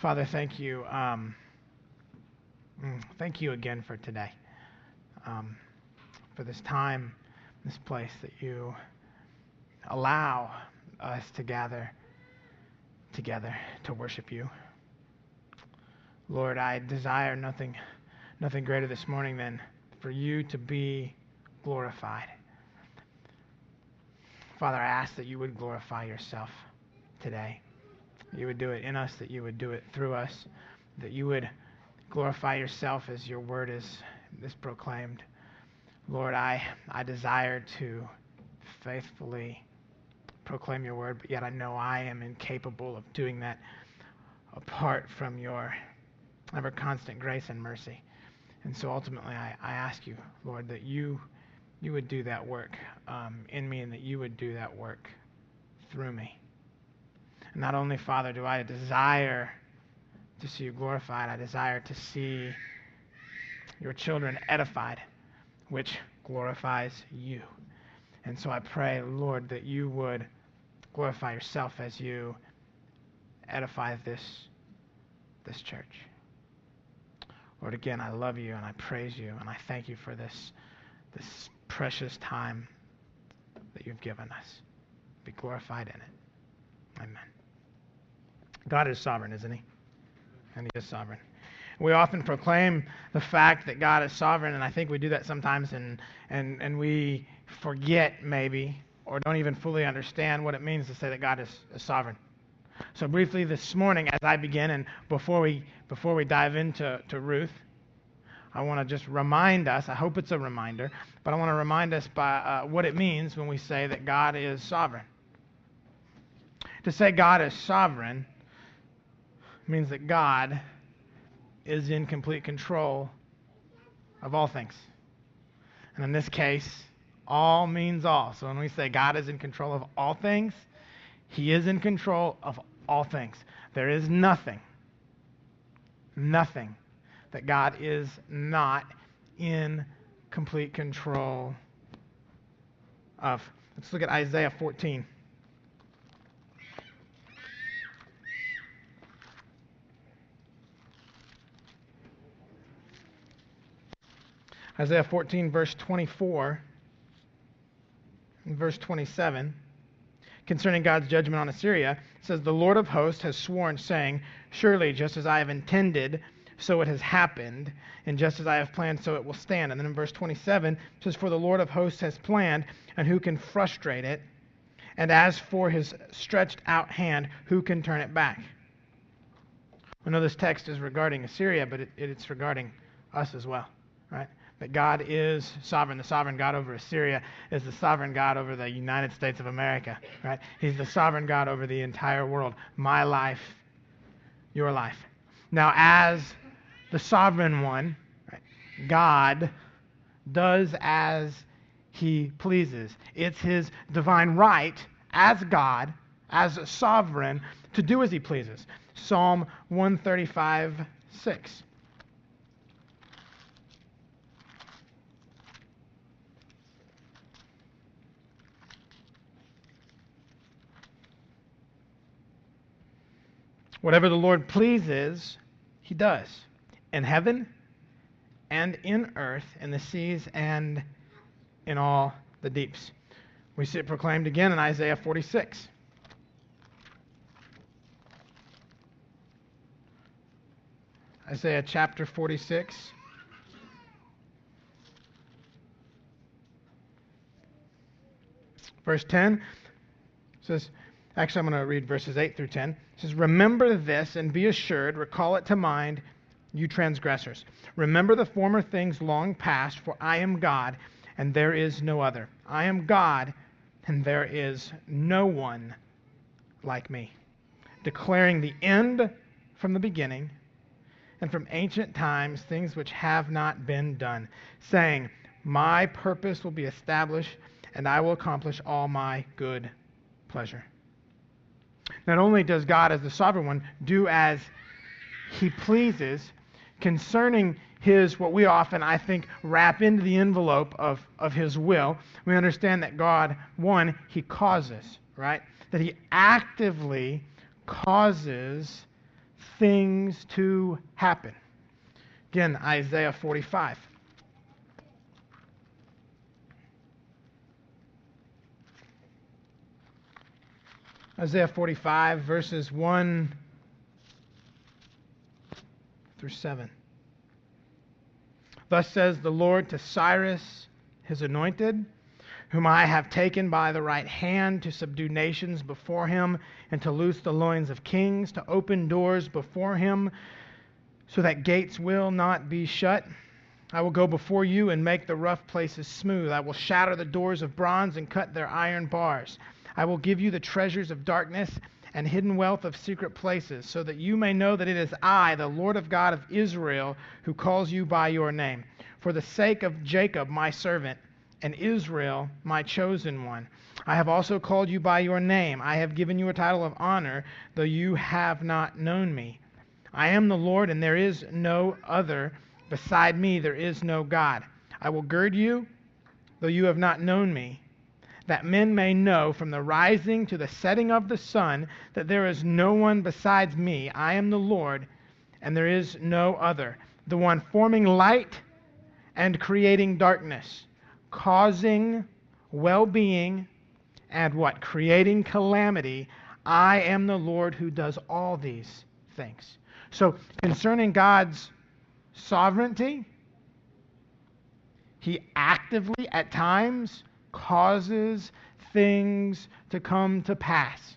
Father, thank you. Um, mm, thank you again for today, um, for this time, this place that you allow us to gather together to worship you. Lord, I desire nothing, nothing greater this morning than for you to be glorified. Father, I ask that you would glorify yourself today. You would do it in us, that you would do it through us, that you would glorify yourself as your word is, is proclaimed. Lord, I, I desire to faithfully proclaim your word, but yet I know I am incapable of doing that apart from your ever constant grace and mercy. And so ultimately, I, I ask you, Lord, that you, you would do that work um, in me and that you would do that work through me. And not only, Father, do I desire to see you glorified, I desire to see your children edified, which glorifies you. And so I pray, Lord, that you would glorify yourself as you edify this, this church. Lord, again, I love you and I praise you and I thank you for this, this precious time that you've given us. Be glorified in it. Amen. God is sovereign, isn't he? And he is sovereign. We often proclaim the fact that God is sovereign, and I think we do that sometimes, and, and, and we forget maybe or don't even fully understand what it means to say that God is, is sovereign. So briefly this morning, as I begin, and before we before we dive into to Ruth, I want to just remind us. I hope it's a reminder, but I want to remind us by uh, what it means when we say that God is sovereign. To say God is sovereign means that God is in complete control of all things. And in this case, all means all. So when we say God is in control of all things, He is in control of all things. There is nothing, nothing that God is not in complete control of. Let's look at Isaiah 14. Isaiah 14, verse 24 and verse 27 concerning God's judgment on Assyria says, The Lord of hosts has sworn, saying, Surely, just as I have intended, so it has happened, and just as I have planned, so it will stand. And then in verse 27 it says, For the Lord of hosts has planned, and who can frustrate it? And as for his stretched out hand, who can turn it back? I know this text is regarding Assyria, but it, it's regarding us as well? That God is sovereign. The sovereign God over Assyria is the sovereign God over the United States of America, right? He's the sovereign God over the entire world. My life, your life. Now, as the sovereign one, right, God does as he pleases. It's his divine right as God, as sovereign, to do as he pleases. Psalm 135, 6. Whatever the Lord pleases, he does in heaven and in earth, in the seas and in all the deeps. We see it proclaimed again in Isaiah 46. Isaiah chapter 46. Verse 10 says, Actually, I'm going to read verses 8 through 10. Says, Remember this and be assured, recall it to mind, you transgressors. Remember the former things long past, for I am God, and there is no other. I am God, and there is no one like me. Declaring the end from the beginning, and from ancient times things which have not been done, saying, My purpose will be established, and I will accomplish all my good pleasure. Not only does God, as the sovereign one, do as he pleases concerning his, what we often, I think, wrap into the envelope of, of his will, we understand that God, one, he causes, right? That he actively causes things to happen. Again, Isaiah 45. Isaiah 45, verses 1 through 7. Thus says the Lord to Cyrus, his anointed, whom I have taken by the right hand to subdue nations before him, and to loose the loins of kings, to open doors before him, so that gates will not be shut. I will go before you and make the rough places smooth. I will shatter the doors of bronze and cut their iron bars. I will give you the treasures of darkness and hidden wealth of secret places, so that you may know that it is I, the Lord of God of Israel, who calls you by your name. For the sake of Jacob, my servant, and Israel, my chosen one. I have also called you by your name. I have given you a title of honor, though you have not known me. I am the Lord, and there is no other. Beside me, there is no God. I will gird you, though you have not known me that men may know from the rising to the setting of the sun that there is no one besides me. I am the Lord, and there is no other, the one forming light and creating darkness, causing well being and what? Creating calamity. I am the Lord who does all these things. So, concerning God's sovereignty, He actively, at times, causes things to come to pass.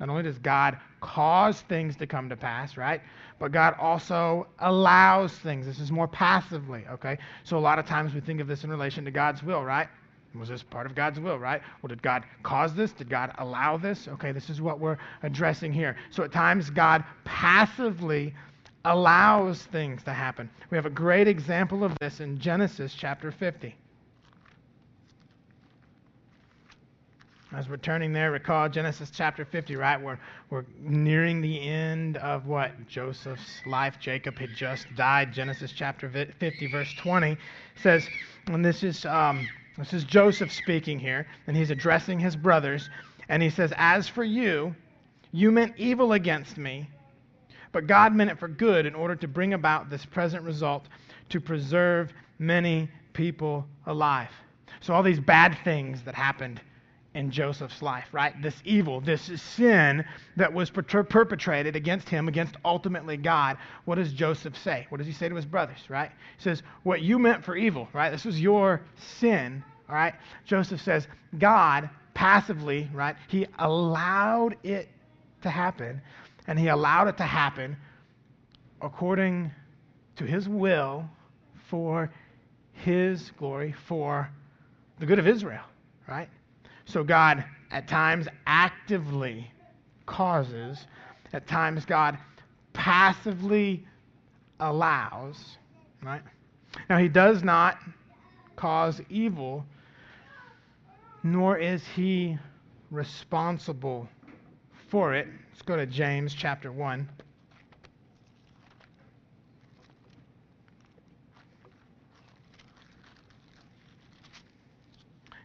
Not only does God cause things to come to pass, right? But God also allows things. This is more passively, okay? So a lot of times we think of this in relation to God's will, right? Was this part of God's will, right? Well, did God cause this? Did God allow this? Okay, this is what we're addressing here. So at times God passively allows things to happen. We have a great example of this in Genesis chapter 50. As we're turning there, recall Genesis chapter 50, right? We're, we're nearing the end of what? Joseph's life. Jacob had just died. Genesis chapter 50, verse 20 says, and this is, um, this is Joseph speaking here, and he's addressing his brothers. And he says, As for you, you meant evil against me, but God meant it for good in order to bring about this present result to preserve many people alive. So, all these bad things that happened in Joseph's life, right? This evil, this sin that was per- perpetrated against him, against ultimately God. What does Joseph say? What does he say to his brothers, right? He says, What you meant for evil, right? This was your sin, all right? Joseph says, God passively, right? He allowed it to happen, and he allowed it to happen according to his will for his glory, for the good of Israel, right? So God, at times, actively causes, at times, God passively allows, right? Now, He does not cause evil, nor is He responsible for it. Let's go to James chapter 1.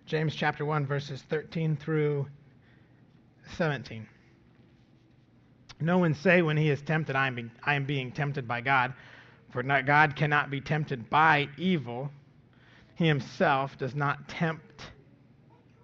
James chapter 1, verses 13 through 17. No one say when he is tempted, I am, being, I am being tempted by God. For not, God cannot be tempted by evil. He himself does not tempt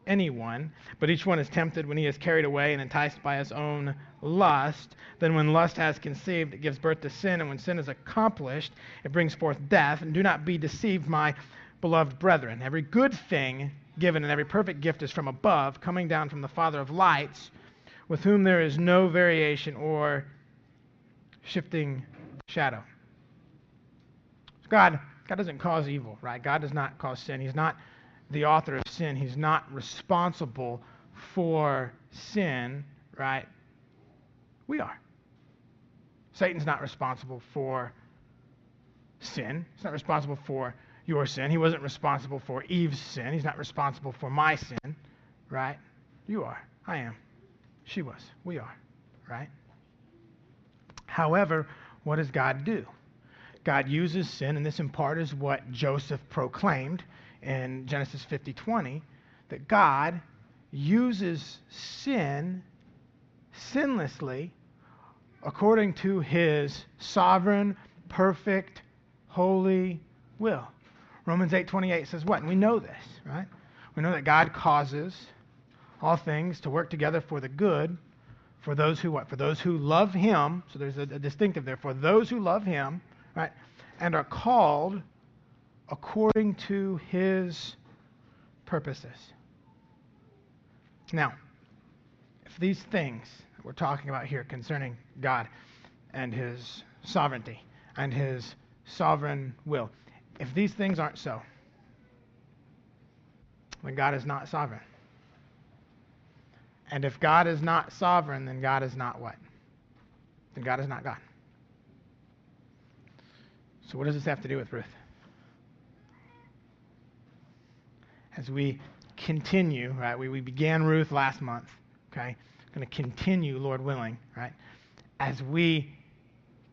anyone, but each one is tempted when he is carried away and enticed by his own lust. Then, when lust has conceived, it gives birth to sin, and when sin is accomplished, it brings forth death. And do not be deceived, my beloved brethren. Every good thing given, and every perfect gift is from above, coming down from the Father of lights, with whom there is no variation or shifting shadow. God, God doesn't cause evil, right? God does not cause sin. He's not the author of sin. He's not responsible for sin, right? We are. Satan's not responsible for sin. He's not responsible for your sin. He wasn't responsible for Eve's sin. He's not responsible for my sin, right? You are. I am. She was. We are, right? However, what does God do? God uses sin, and this in part is what Joseph proclaimed in Genesis 50 20, that God uses sin sinlessly according to his sovereign, perfect, holy will. Romans 8:28 says what? And we know this, right? We know that God causes all things to work together for the good for those who what? For those who love him. So there's a, a distinctive there. For those who love him, right? And are called according to his purposes. Now, if these things that we're talking about here concerning God and his sovereignty and his sovereign will, if these things aren't so, then God is not sovereign. And if God is not sovereign, then God is not what? Then God is not God. So, what does this have to do with Ruth? As we continue, right? We, we began Ruth last month, okay? Going to continue, Lord willing, right? As we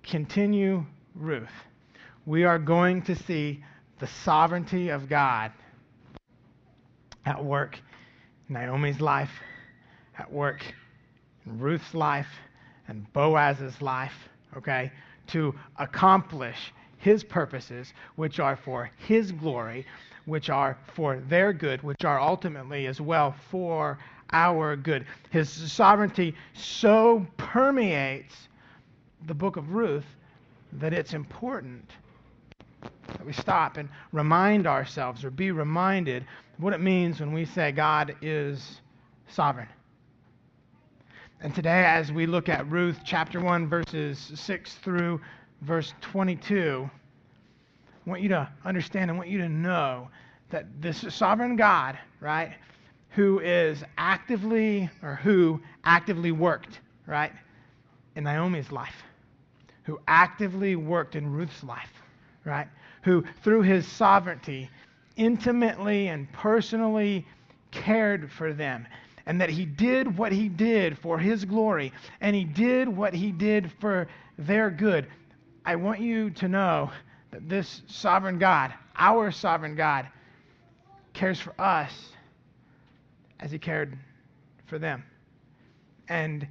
continue Ruth, we are going to see the sovereignty of God at work in Naomi's life, at work in Ruth's life, and Boaz's life, okay, to accomplish his purposes, which are for his glory, which are for their good, which are ultimately as well for our good. His sovereignty so permeates the book of Ruth that it's important that we stop and remind ourselves or be reminded what it means when we say God is sovereign. And today, as we look at Ruth chapter 1, verses 6 through verse 22, I want you to understand, I want you to know that this sovereign God, right, who is actively, or who actively worked, right, in Naomi's life, who actively worked in Ruth's life, right, who through his sovereignty intimately and personally cared for them and that he did what he did for his glory, and he did what he did for their good. I want you to know that this sovereign God, our sovereign God, cares for us as he cared for them. And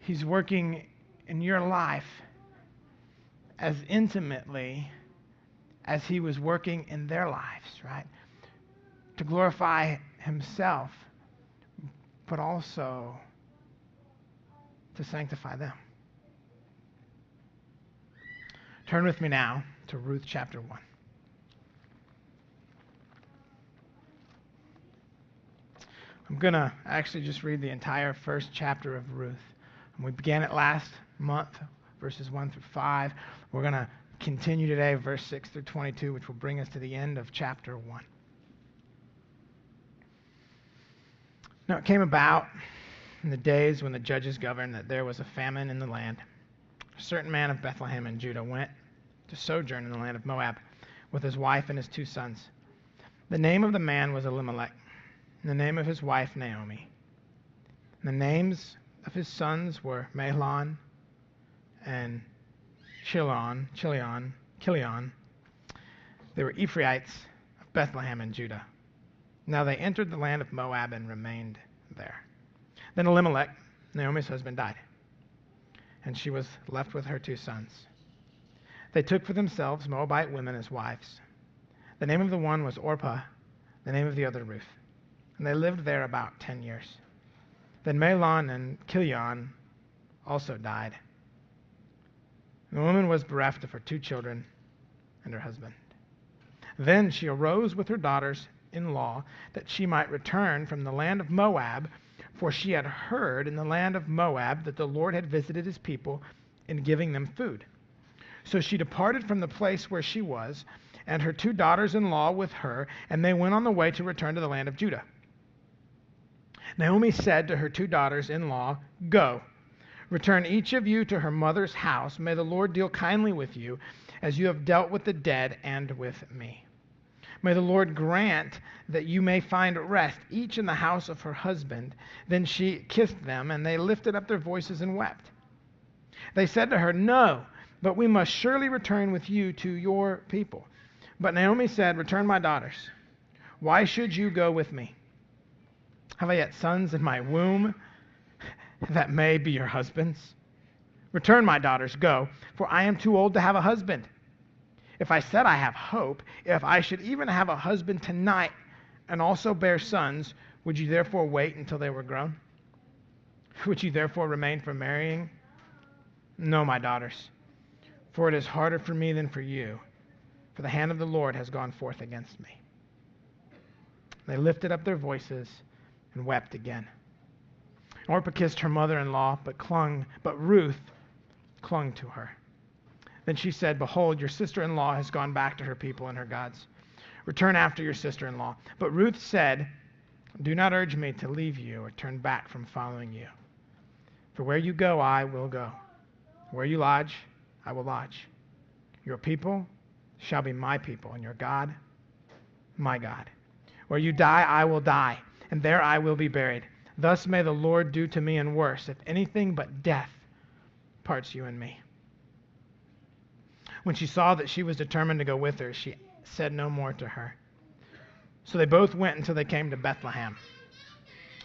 he's working in your life as intimately as he was working in their lives, right? To glorify himself but also to sanctify them. Turn with me now to Ruth chapter 1. I'm going to actually just read the entire first chapter of Ruth. And we began it last month, verses 1 through 5. We're going to continue today, verse 6 through 22, which will bring us to the end of chapter 1. Now it came about in the days when the judges governed that there was a famine in the land. A certain man of Bethlehem in Judah went to sojourn in the land of Moab with his wife and his two sons. The name of the man was Elimelech, and the name of his wife Naomi. And the names of his sons were Mahlon and Chilion, Chilion, Kilion. They were Ephrathites of Bethlehem in Judah. Now they entered the land of Moab and remained there. Then Elimelech, Naomi's husband, died, and she was left with her two sons. They took for themselves Moabite women as wives. The name of the one was Orpah, the name of the other Ruth. And they lived there about ten years. Then Mahlon and Kilion also died. The woman was bereft of her two children and her husband. Then she arose with her daughters in law that she might return from the land of Moab, for she had heard in the land of Moab that the Lord had visited his people in giving them food. So she departed from the place where she was, and her two daughters in law with her, and they went on the way to return to the land of Judah. Naomi said to her two daughters in law, Go, return each of you to her mother's house. May the Lord deal kindly with you, as you have dealt with the dead and with me. May the Lord grant that you may find rest, each in the house of her husband. Then she kissed them, and they lifted up their voices and wept. They said to her, No, but we must surely return with you to your people. But Naomi said, Return, my daughters. Why should you go with me? Have I yet sons in my womb that may be your husbands? Return, my daughters, go, for I am too old to have a husband. If I said I have hope, if I should even have a husband tonight and also bear sons, would you therefore wait until they were grown? Would you therefore remain from marrying? No, my daughters, for it is harder for me than for you, for the hand of the Lord has gone forth against me. They lifted up their voices and wept again. Orpah kissed her mother-in-law, but clung, but Ruth clung to her. Then she said, Behold, your sister-in-law has gone back to her people and her gods. Return after your sister-in-law. But Ruth said, Do not urge me to leave you or turn back from following you. For where you go, I will go. Where you lodge, I will lodge. Your people shall be my people, and your God, my God. Where you die, I will die, and there I will be buried. Thus may the Lord do to me and worse, if anything but death parts you and me. When she saw that she was determined to go with her, she said no more to her. So they both went until they came to Bethlehem.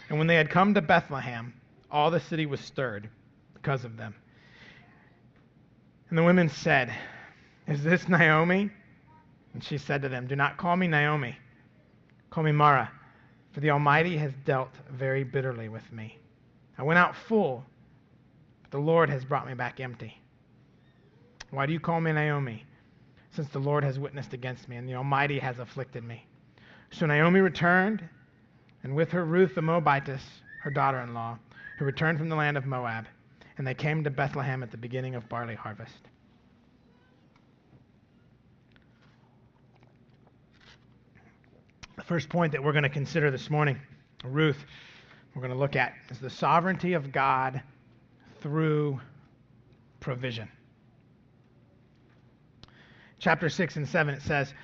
And when they had come to Bethlehem, all the city was stirred because of them. And the women said, Is this Naomi? And she said to them, Do not call me Naomi. Call me Mara, for the Almighty has dealt very bitterly with me. I went out full, but the Lord has brought me back empty. Why do you call me Naomi? Since the Lord has witnessed against me, and the Almighty has afflicted me. So Naomi returned, and with her Ruth the Moabitess, her daughter in law, who returned from the land of Moab, and they came to Bethlehem at the beginning of barley harvest. The first point that we're going to consider this morning, Ruth, we're going to look at is the sovereignty of God through provision. Chapter 6 and 7, it says,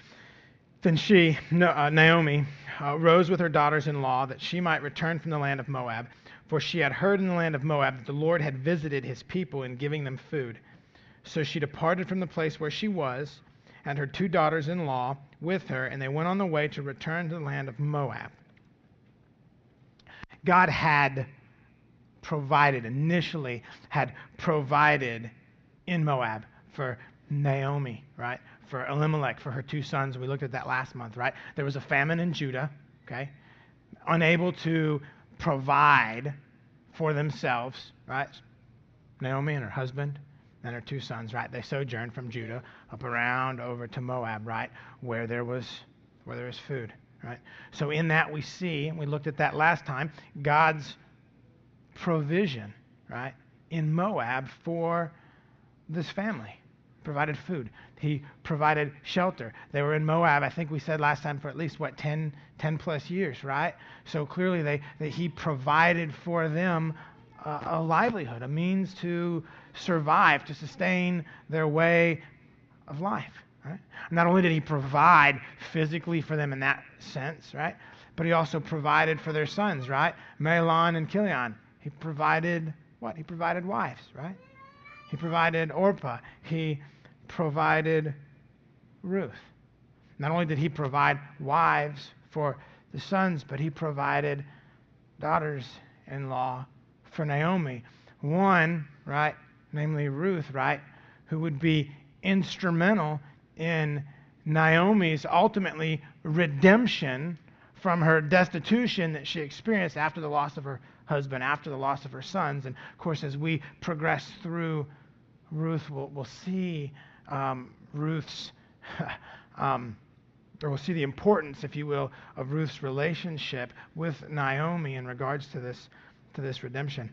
Then she, uh, Naomi, uh, rose with her daughters in law that she might return from the land of Moab, for she had heard in the land of Moab that the Lord had visited his people in giving them food. So she departed from the place where she was and her two daughters in law with her, and they went on the way to return to the land of Moab. God had provided, initially, had provided in Moab for Naomi, right? For Elimelech, for her two sons. We looked at that last month, right? There was a famine in Judah, okay? Unable to provide for themselves, right? Naomi and her husband and her two sons, right? They sojourned from Judah up around over to Moab, right? Where there was where there was food, right? So in that we see, and we looked at that last time, God's provision, right? In Moab for this family. Provided food. He provided shelter. They were in Moab, I think we said last time, for at least, what, 10, 10 plus years, right? So clearly they, that he provided for them a, a livelihood, a means to survive, to sustain their way of life. Right? Not only did he provide physically for them in that sense, right? But he also provided for their sons, right? Mahlon and Chilion. He provided what? He provided wives, right? He provided Orpah. He provided Ruth. Not only did he provide wives for the sons, but he provided daughters in law for Naomi. One, right, namely Ruth, right, who would be instrumental in Naomi's ultimately redemption from her destitution that she experienced after the loss of her husband, after the loss of her sons. And of course, as we progress through Ruth, we'll, we'll see um, Ruth's, um, or we'll see the importance, if you will, of Ruth's relationship with Naomi in regards to this, to this redemption.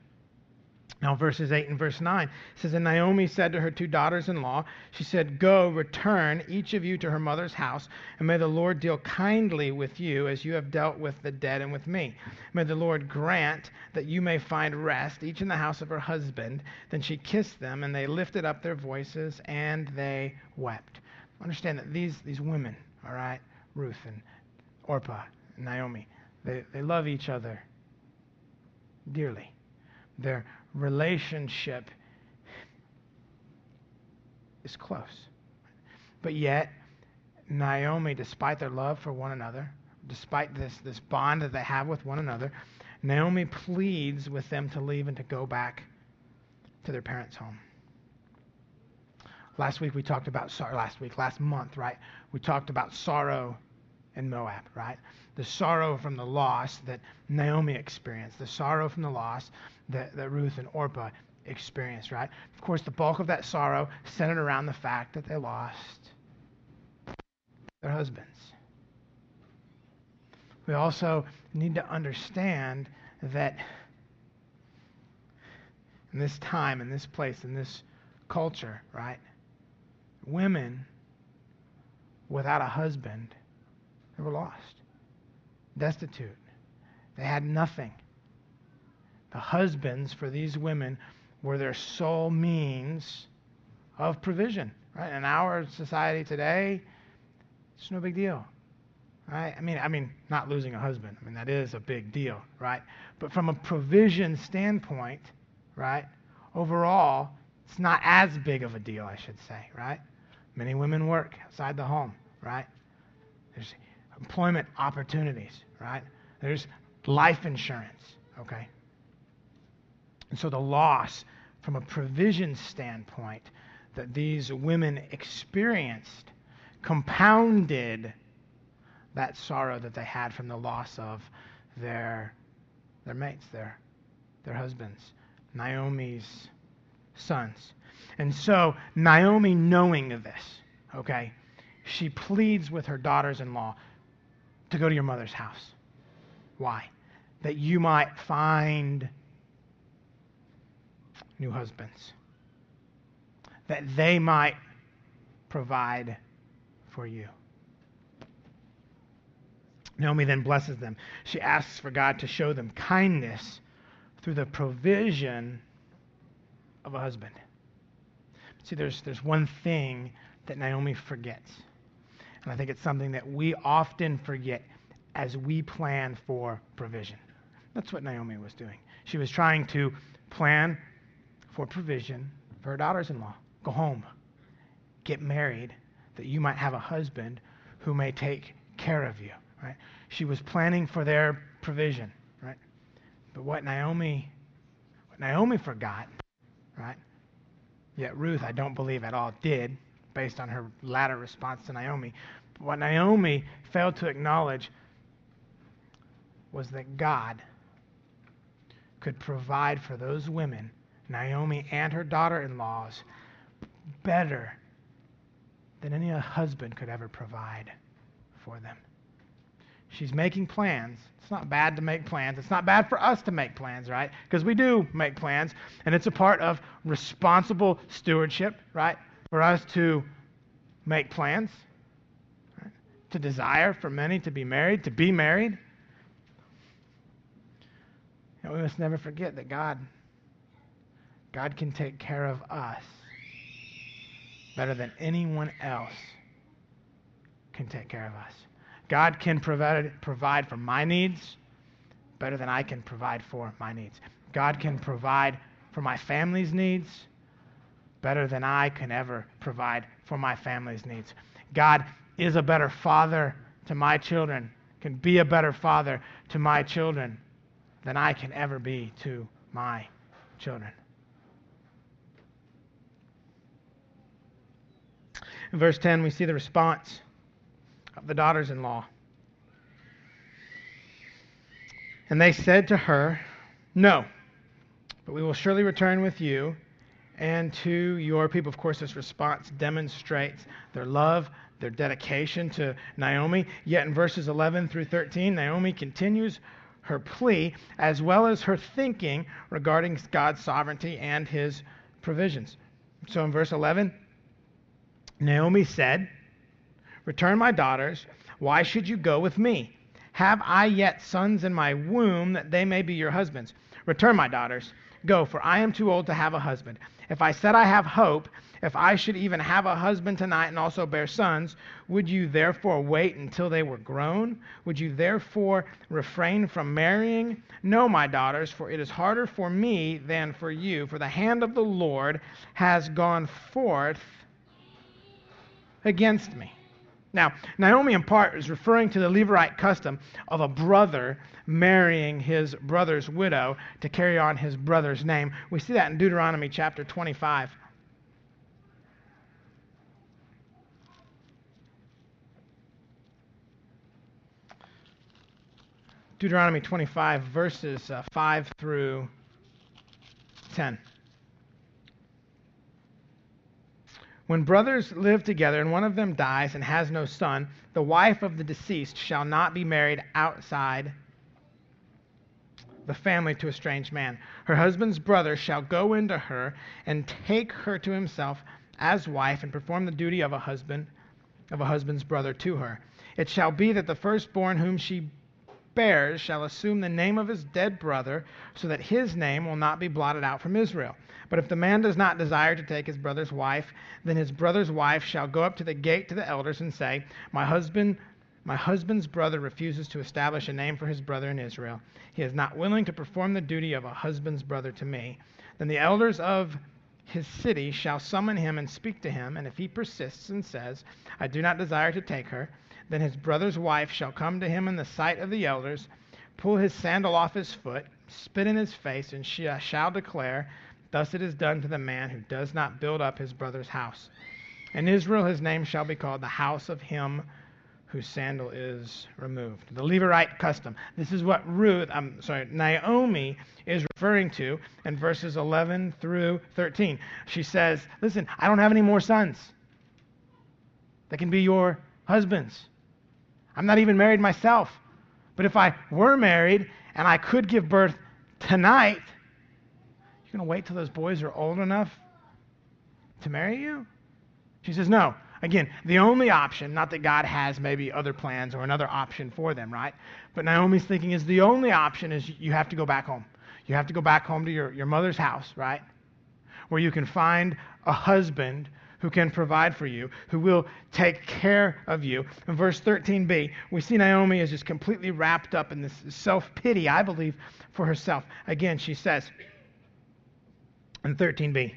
Now, verses 8 and verse 9 says, And Naomi said to her two daughters in law, She said, Go, return, each of you to her mother's house, and may the Lord deal kindly with you as you have dealt with the dead and with me. May the Lord grant that you may find rest, each in the house of her husband. Then she kissed them, and they lifted up their voices, and they wept. Understand that these, these women, all right, Ruth and Orpah and Naomi, they, they love each other dearly. They're relationship is close. But yet, Naomi, despite their love for one another, despite this, this bond that they have with one another, Naomi pleads with them to leave and to go back to their parents' home. Last week we talked about sorrow. Last week, last month, right? We talked about sorrow in Moab, right? The sorrow from the loss that Naomi experienced, the sorrow from the loss that, that Ruth and Orpah experienced, right? Of course, the bulk of that sorrow centered around the fact that they lost their husbands. We also need to understand that in this time, in this place, in this culture, right? Women without a husband, they were lost, destitute. They had nothing. The husbands for these women were their sole means of provision, right? In our society today, it's no big deal. Right? I mean, I mean, not losing a husband. I mean, that is a big deal, right? But from a provision standpoint, right? Overall, it's not as big of a deal, I should say, right? Many women work outside the home, right? There's employment opportunities, right? There's life insurance, okay? And so the loss from a provision standpoint that these women experienced compounded that sorrow that they had from the loss of their, their mates, their, their husbands, Naomi's sons. And so, Naomi, knowing this, okay, she pleads with her daughters in law to go to your mother's house. Why? That you might find new husbands, that they might provide for you. Naomi then blesses them. She asks for God to show them kindness through the provision of a husband. See, there's, there's one thing that Naomi forgets. And I think it's something that we often forget as we plan for provision. That's what Naomi was doing. She was trying to plan for provision for her daughters in law. Go home, get married, that you might have a husband who may take care of you right? She was planning for their provision, right? But what Naomi, what Naomi forgot, right? Yet Ruth, I don't believe at all, did, based on her latter response to Naomi. But what Naomi failed to acknowledge was that God could provide for those women, Naomi and her daughter in laws, better than any husband could ever provide for them. She's making plans. It's not bad to make plans. It's not bad for us to make plans, right? Because we do make plans, and it's a part of responsible stewardship, right? For us to make plans, right? to desire for many to be married, to be married. And we must never forget that God, God can take care of us better than anyone else can take care of us. God can provide, provide for my needs better than I can provide for my needs. God can provide for my family's needs better than I can ever provide for my family's needs. God is a better father to my children, can be a better father to my children than I can ever be to my children. In verse 10, we see the response of the daughters in law. And they said to her, No, but we will surely return with you and to your people. Of course, this response demonstrates their love, their dedication to Naomi. Yet in verses 11 through 13, Naomi continues her plea as well as her thinking regarding God's sovereignty and his provisions. So in verse 11, Naomi said, Return my daughters. Why should you go with me? Have I yet sons in my womb that they may be your husbands? Return my daughters. Go, for I am too old to have a husband. If I said I have hope, if I should even have a husband tonight and also bear sons, would you therefore wait until they were grown? Would you therefore refrain from marrying? No, my daughters, for it is harder for me than for you, for the hand of the Lord has gone forth against me. Now, Naomi in part is referring to the Levirate custom of a brother marrying his brother's widow to carry on his brother's name. We see that in Deuteronomy chapter 25. Deuteronomy 25, verses uh, 5 through 10. When brothers live together and one of them dies and has no son, the wife of the deceased shall not be married outside the family to a strange man. Her husband's brother shall go into her and take her to himself as wife and perform the duty of a husband of a husband's brother to her. It shall be that the firstborn whom she bears shall assume the name of his dead brother, so that his name will not be blotted out from Israel. But if the man does not desire to take his brother's wife, then his brother's wife shall go up to the gate to the elders and say, My husband my husband's brother refuses to establish a name for his brother in Israel. He is not willing to perform the duty of a husband's brother to me. Then the elders of his city shall summon him and speak to him, and if he persists and says, I do not desire to take her, then his brother's wife shall come to him in the sight of the elders, pull his sandal off his foot, spit in his face, and she shall declare, Thus it is done to the man who does not build up his brother's house. In Israel his name shall be called the house of him whose sandal is removed. The Levirate custom. This is what Ruth, I'm sorry, Naomi is referring to in verses 11 through 13. She says, Listen, I don't have any more sons that can be your husbands. I'm not even married myself. But if I were married and I could give birth tonight, you're going to wait till those boys are old enough to marry you? She says, No. Again, the only option, not that God has maybe other plans or another option for them, right? But Naomi's thinking is the only option is you have to go back home. You have to go back home to your, your mother's house, right? Where you can find a husband who can provide for you, who will take care of you. In verse 13b, we see Naomi is just completely wrapped up in this self pity, I believe, for herself. Again, she says in 13b,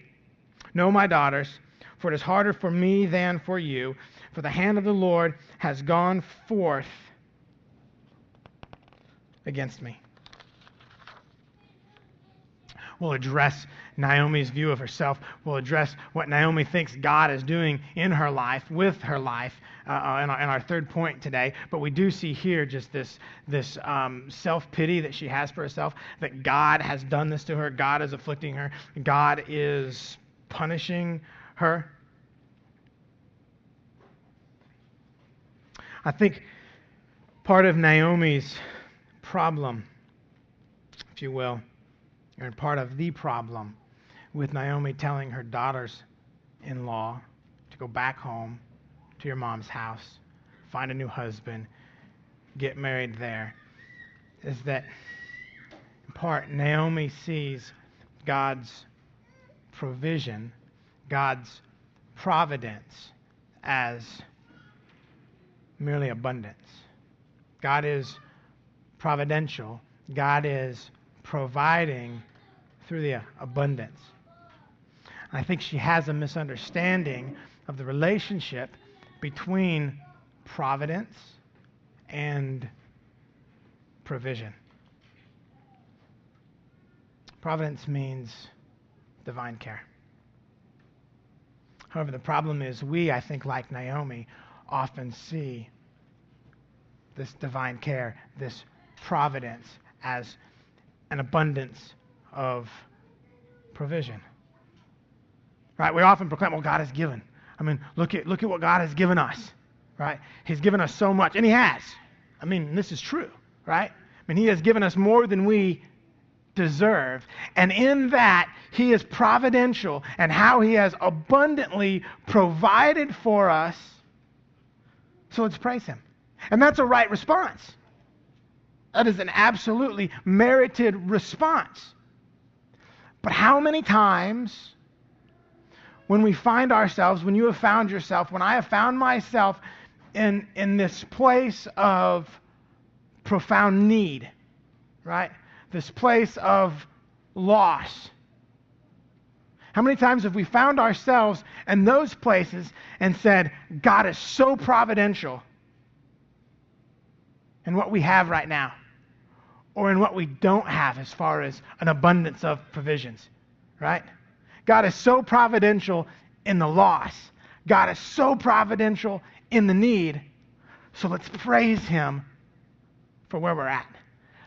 No, my daughters, for it is harder for me than for you, for the hand of the Lord has gone forth against me. We'll address Naomi's view of herself. We'll address what Naomi thinks God is doing in her life, with her life, uh, uh in, our, in, our, third point today. But we do see here just this, this um, self pity that she has for herself, that God has done this to her, God is afflicting her, God is punishing her. I think part of Naomi's problem, if you will, or part of the problem with Naomi telling her daughters in law to go back home to your mom's house, find a new husband, get married there, is that in part Naomi sees God's provision, God's providence as merely abundance. God is providential, God is providing through the abundance. I think she has a misunderstanding of the relationship between providence and provision. Providence means divine care. However, the problem is we, I think, like Naomi, often see this divine care, this providence, as an abundance of provision. Right? We often proclaim, well, God has given. I mean, look at, look at what God has given us. Right? He's given us so much, and He has. I mean, this is true. Right? I mean, He has given us more than we deserve. And in that, He is providential and how He has abundantly provided for us so let's praise him. And that's a right response. That is an absolutely merited response. But how many times when we find ourselves, when you have found yourself, when I have found myself in, in this place of profound need, right? This place of loss, how many times have we found ourselves in those places and said, God is so providential in what we have right now, or in what we don't have as far as an abundance of provisions, right? God is so providential in the loss, God is so providential in the need. So let's praise Him for where we're at.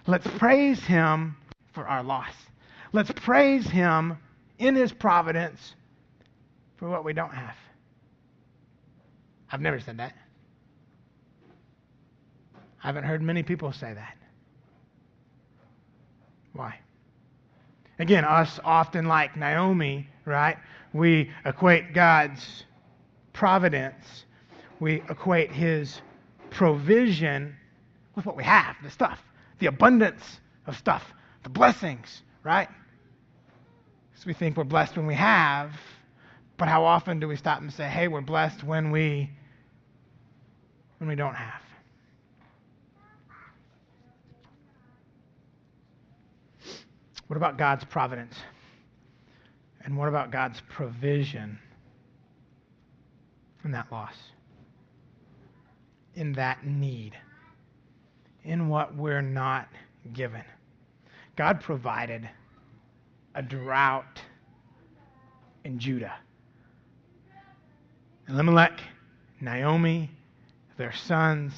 Let's praise him for our loss. Let's praise him in his providence for what we don't have. I've never said that. I haven't heard many people say that. Why? Again, us often like Naomi, right? We equate God's providence, we equate his provision with what we have, the stuff, the abundance of stuff, the blessings, right? So we think we're blessed when we have, but how often do we stop and say, "Hey, we're blessed when we when we don't have?" What about God's providence? And what about God's provision in that loss? In that need? In what we're not given? God provided a drought in Judah. Elimelech, Naomi, their sons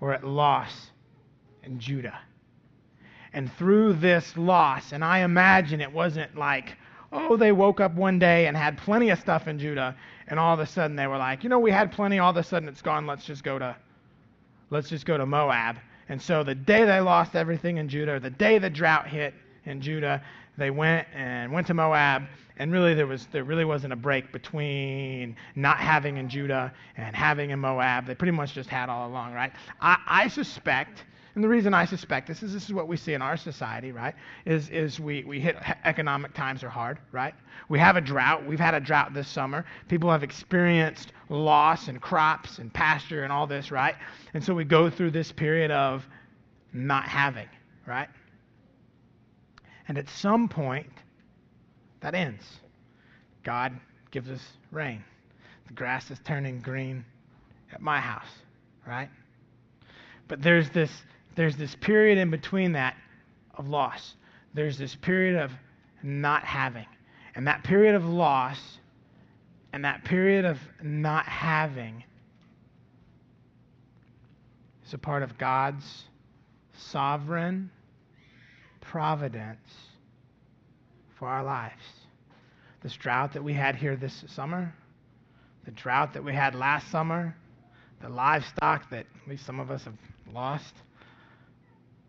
were at loss in Judah. And through this loss, and I imagine it wasn't like, oh, they woke up one day and had plenty of stuff in Judah, and all of a sudden they were like, you know, we had plenty, all of a sudden it's gone, let's just go to let's just go to Moab. And so the day they lost everything in Judah, the day the drought hit in Judah, they went and went to Moab, and really there was there really wasn't a break between not having in Judah and having in Moab. They pretty much just had all along, right? I, I suspect and the reason I suspect this is this is what we see in our society, right? Is, is we, we hit economic times are hard, right? We have a drought. We've had a drought this summer. People have experienced loss in crops and pasture and all this, right? And so we go through this period of not having, right? And at some point, that ends. God gives us rain. The grass is turning green at my house, right? But there's this there's this period in between that of loss. There's this period of not having. And that period of loss and that period of not having is a part of God's sovereign providence for our lives. This drought that we had here this summer, the drought that we had last summer, the livestock that at least some of us have lost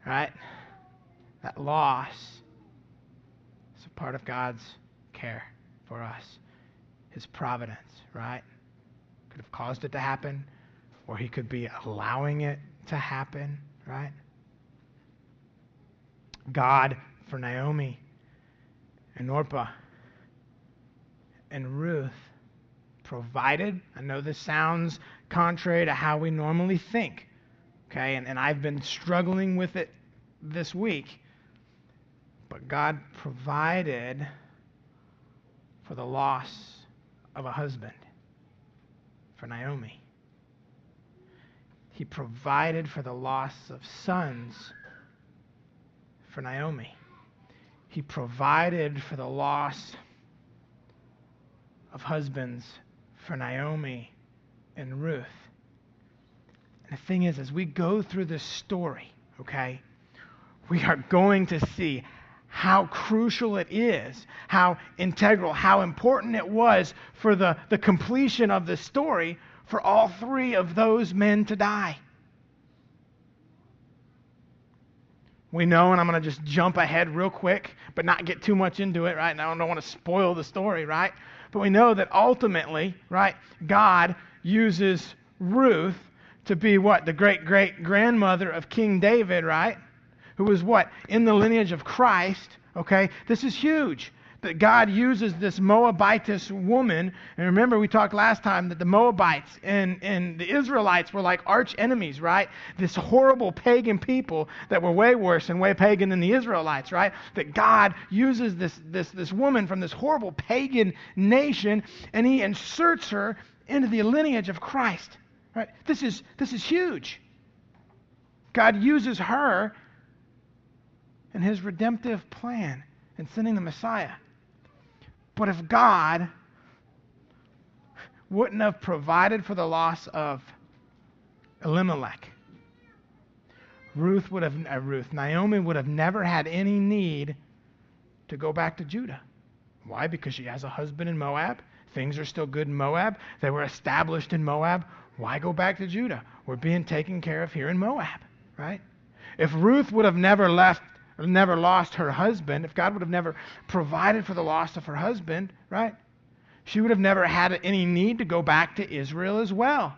right? That loss is a part of God's care for us, His providence, right? Could have caused it to happen, or He could be allowing it to happen, right? God for Naomi and Orpah and Ruth provided. I know this sounds contrary to how we normally think. Okay, and, and I've been struggling with it this week. But God provided for the loss of a husband for Naomi. He provided for the loss of sons for Naomi. He provided for the loss of husbands for Naomi and Ruth. The thing is, as we go through this story, okay, we are going to see how crucial it is, how integral, how important it was for the, the completion of the story for all three of those men to die. We know, and I'm going to just jump ahead real quick, but not get too much into it, right? Now, I don't want to spoil the story, right? But we know that ultimately, right, God uses Ruth to be what? The great great grandmother of King David, right? Who was what? In the lineage of Christ, okay? This is huge that God uses this Moabitess woman. And remember, we talked last time that the Moabites and, and the Israelites were like arch enemies, right? This horrible pagan people that were way worse and way pagan than the Israelites, right? That God uses this, this, this woman from this horrible pagan nation and he inserts her into the lineage of Christ. Right? This is, this is huge. God uses her in his redemptive plan in sending the Messiah. But if God wouldn't have provided for the loss of Elimelech, Ruth would have, uh, Ruth, Naomi would have never had any need to go back to Judah. Why? Because she has a husband in Moab. Things are still good in Moab. They were established in Moab. Why go back to Judah? We're being taken care of here in Moab, right? If Ruth would have never left, never lost her husband, if God would have never provided for the loss of her husband, right? She would have never had any need to go back to Israel as well,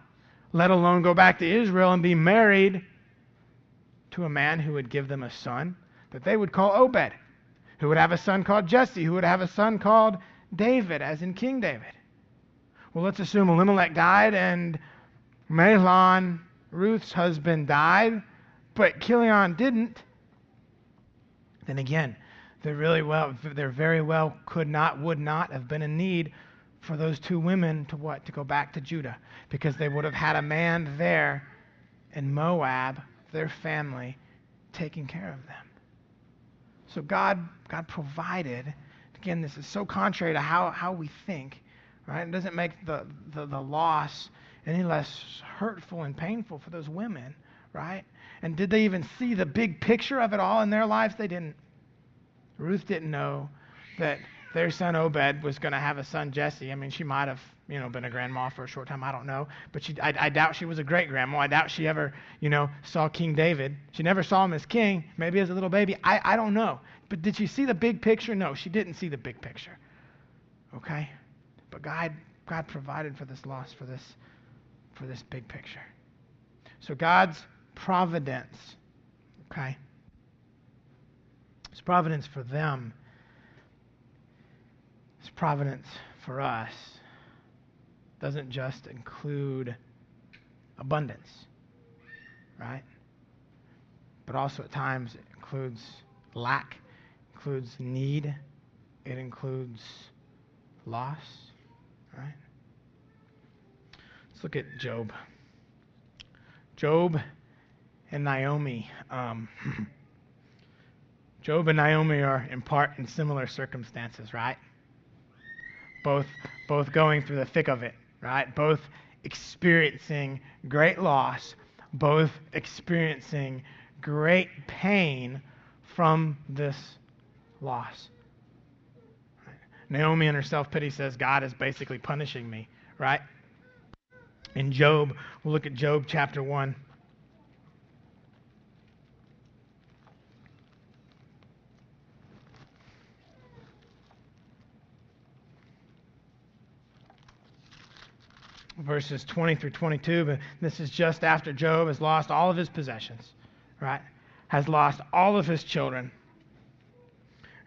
let alone go back to Israel and be married to a man who would give them a son that they would call Obed, who would have a son called Jesse, who would have a son called David, as in King David. Well, let's assume Elimelech died and Mahlon, Ruth's husband, died, but Chilion didn't. Then again, there really well, there very well could not, would not have been a need for those two women to what? To go back to Judah, because they would have had a man there in Moab, their family, taking care of them. So God, God provided. Again, this is so contrary to how, how we think, right? It doesn't make the, the, the loss any less hurtful and painful for those women, right? And did they even see the big picture of it all in their lives? They didn't. Ruth didn't know that their son Obed was going to have a son Jesse. I mean, she might have, you know, been a grandma for a short time. I don't know, but she, I, I doubt she was a great grandma. I doubt she ever, you know, saw King David. She never saw him as king. Maybe as a little baby. I, I don't know. But did she see the big picture? No, she didn't see the big picture. Okay, but God, God provided for this loss, for this for this big picture. So God's providence, okay? His providence for them, His providence for us doesn't just include abundance, right? But also at times it includes lack, includes need, it includes loss, right? Look at Job. Job and Naomi. Um, Job and Naomi are in part in similar circumstances, right? Both, both going through the thick of it, right? Both experiencing great loss, both experiencing great pain from this loss. Naomi in her self pity says, God is basically punishing me, right? In Job. We'll look at Job chapter 1. Verses 20 through 22, but this is just after Job has lost all of his possessions, right? Has lost all of his children.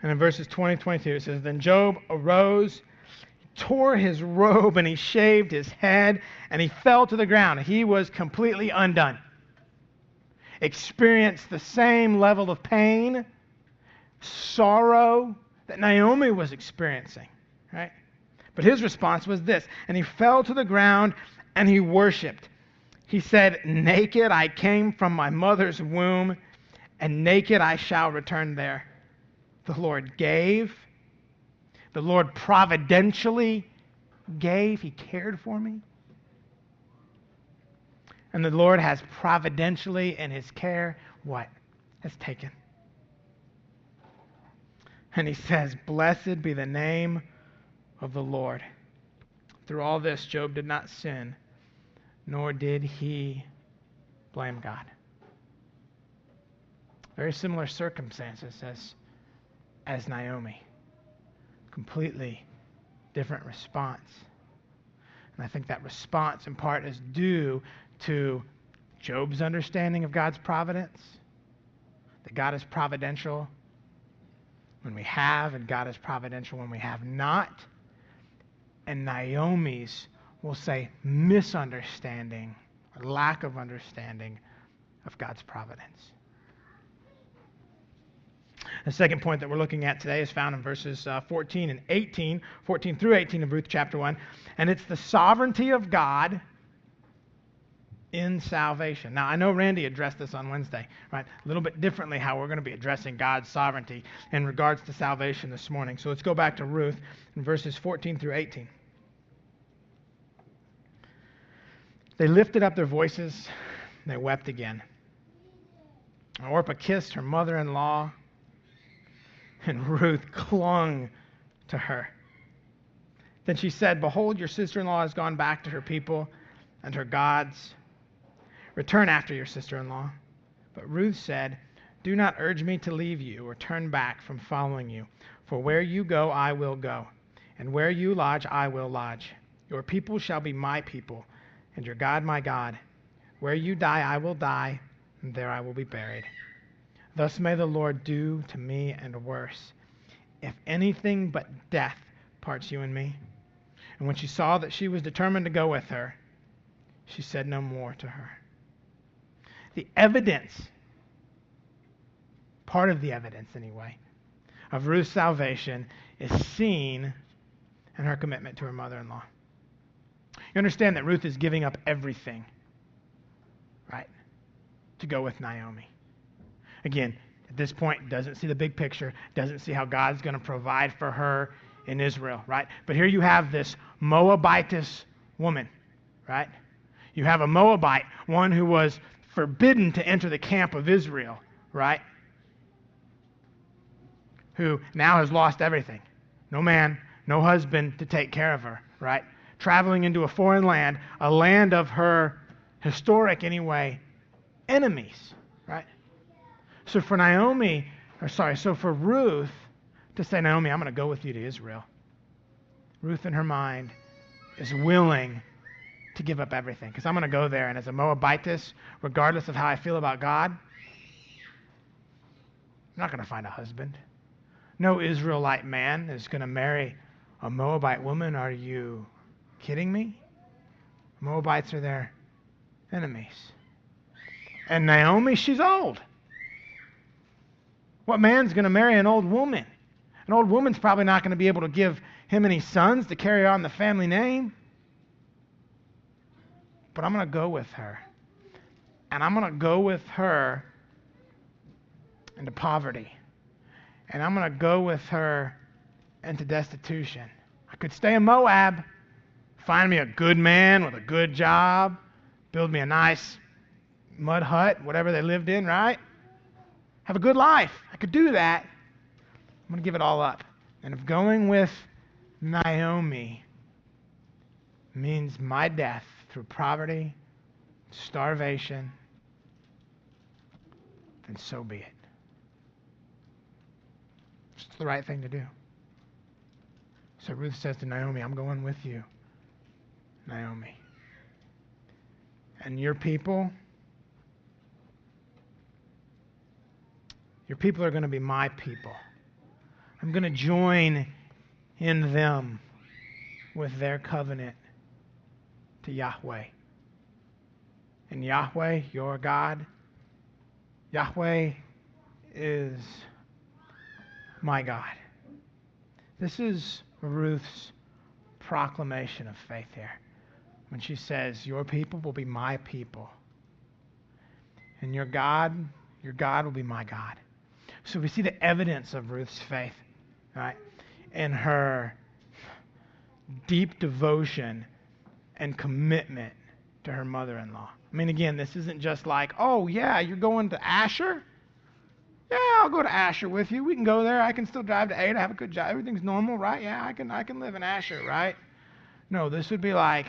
And in verses 20 22, it says, Then Job arose tore his robe and he shaved his head and he fell to the ground. He was completely undone. Experienced the same level of pain, sorrow that Naomi was experiencing, right? But his response was this, and he fell to the ground and he worshiped. He said, Naked I came from my mother's womb, and naked I shall return there. The Lord gave, the Lord providentially gave, He cared for me. And the Lord has providentially in His care what? Has taken. And He says, Blessed be the name of the Lord. Through all this, Job did not sin, nor did he blame God. Very similar circumstances as, as Naomi completely different response. And I think that response, in part, is due to Job's understanding of God's providence, that God is providential when we have, and God is providential when we have not. And Naomi's, we'll say, misunderstanding or lack of understanding of God's providence. The second point that we're looking at today is found in verses uh, 14 and 18, 14 through 18 of Ruth chapter 1, and it's the sovereignty of God in salvation. Now, I know Randy addressed this on Wednesday, right? A little bit differently how we're going to be addressing God's sovereignty in regards to salvation this morning. So let's go back to Ruth in verses 14 through 18. They lifted up their voices, they wept again. Orpah kissed her mother in law, and Ruth clung to her. Then she said, Behold, your sister in law has gone back to her people and her gods. Return after your sister in law. But Ruth said, Do not urge me to leave you or turn back from following you. For where you go, I will go, and where you lodge, I will lodge. Your people shall be my people, and your God my God. Where you die, I will die, and there I will be buried. Thus may the Lord do to me and worse, if anything but death parts you and me. And when she saw that she was determined to go with her, she said no more to her the evidence, part of the evidence anyway, of Ruth's salvation is seen in her commitment to her mother in law. You understand that Ruth is giving up everything, right, to go with Naomi. Again, at this point, doesn't see the big picture, doesn't see how God's going to provide for her in Israel, right? But here you have this Moabitess woman, right? You have a Moabite, one who was forbidden to enter the camp of Israel, right? Who now has lost everything. No man, no husband to take care of her, right? Traveling into a foreign land, a land of her historic, anyway, enemies? So for Naomi, or sorry, so for Ruth to say, Naomi, I'm going to go with you to Israel. Ruth, in her mind, is willing to give up everything because I'm going to go there. And as a Moabitess, regardless of how I feel about God, I'm not going to find a husband. No Israelite man is going to marry a Moabite woman. Are you kidding me? Moabites are their enemies. And Naomi, she's old. What man's going to marry an old woman? An old woman's probably not going to be able to give him any sons to carry on the family name but I'm going to go with her. And I'm going to go with her into poverty. And I'm going to go with her into destitution. I could stay in Moab, find me a good man with a good job, build me a nice mud hut, whatever they lived in, right? Have a good life. I could do that. I'm going to give it all up. And if going with Naomi means my death, through poverty, starvation, then so be it. It's the right thing to do. So Ruth says to Naomi, I'm going with you, Naomi. And your people, your people are going to be my people. I'm going to join in them with their covenant to Yahweh. And Yahweh, your God, Yahweh is my God. This is Ruth's proclamation of faith here when she says, Your people will be my people. And your God, your God will be my God. So we see the evidence of Ruth's faith, right? In her deep devotion and commitment to her mother in law. I mean, again, this isn't just like, oh, yeah, you're going to Asher? Yeah, I'll go to Asher with you. We can go there. I can still drive to Ada, have a good job. Everything's normal, right? Yeah, I can, I can live in Asher, right? No, this would be like,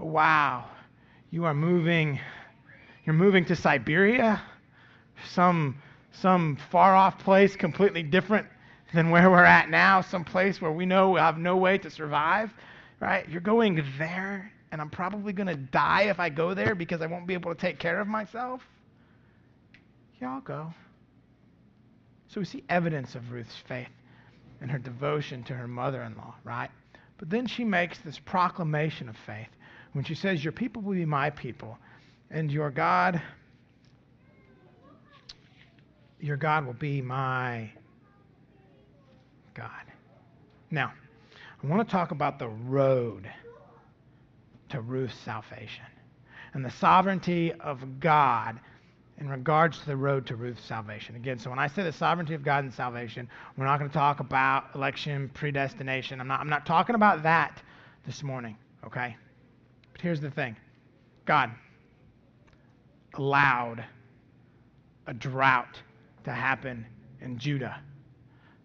wow, you are moving, you're moving to Siberia, some, some far off place completely different than where we're at now, some place where we know we have no way to survive right? You're going there, and I'm probably going to die if I go there because I won't be able to take care of myself. Yeah, I'll go. So we see evidence of Ruth's faith and her devotion to her mother in law, right? But then she makes this proclamation of faith when she says, Your people will be my people, and your God, your God will be my God. Now, I want to talk about the road to Ruth's salvation and the sovereignty of God in regards to the road to Ruth's salvation. Again, so when I say the sovereignty of God and salvation, we're not going to talk about election, predestination. I'm not, I'm not talking about that this morning, okay? But here's the thing God allowed a drought to happen in Judah.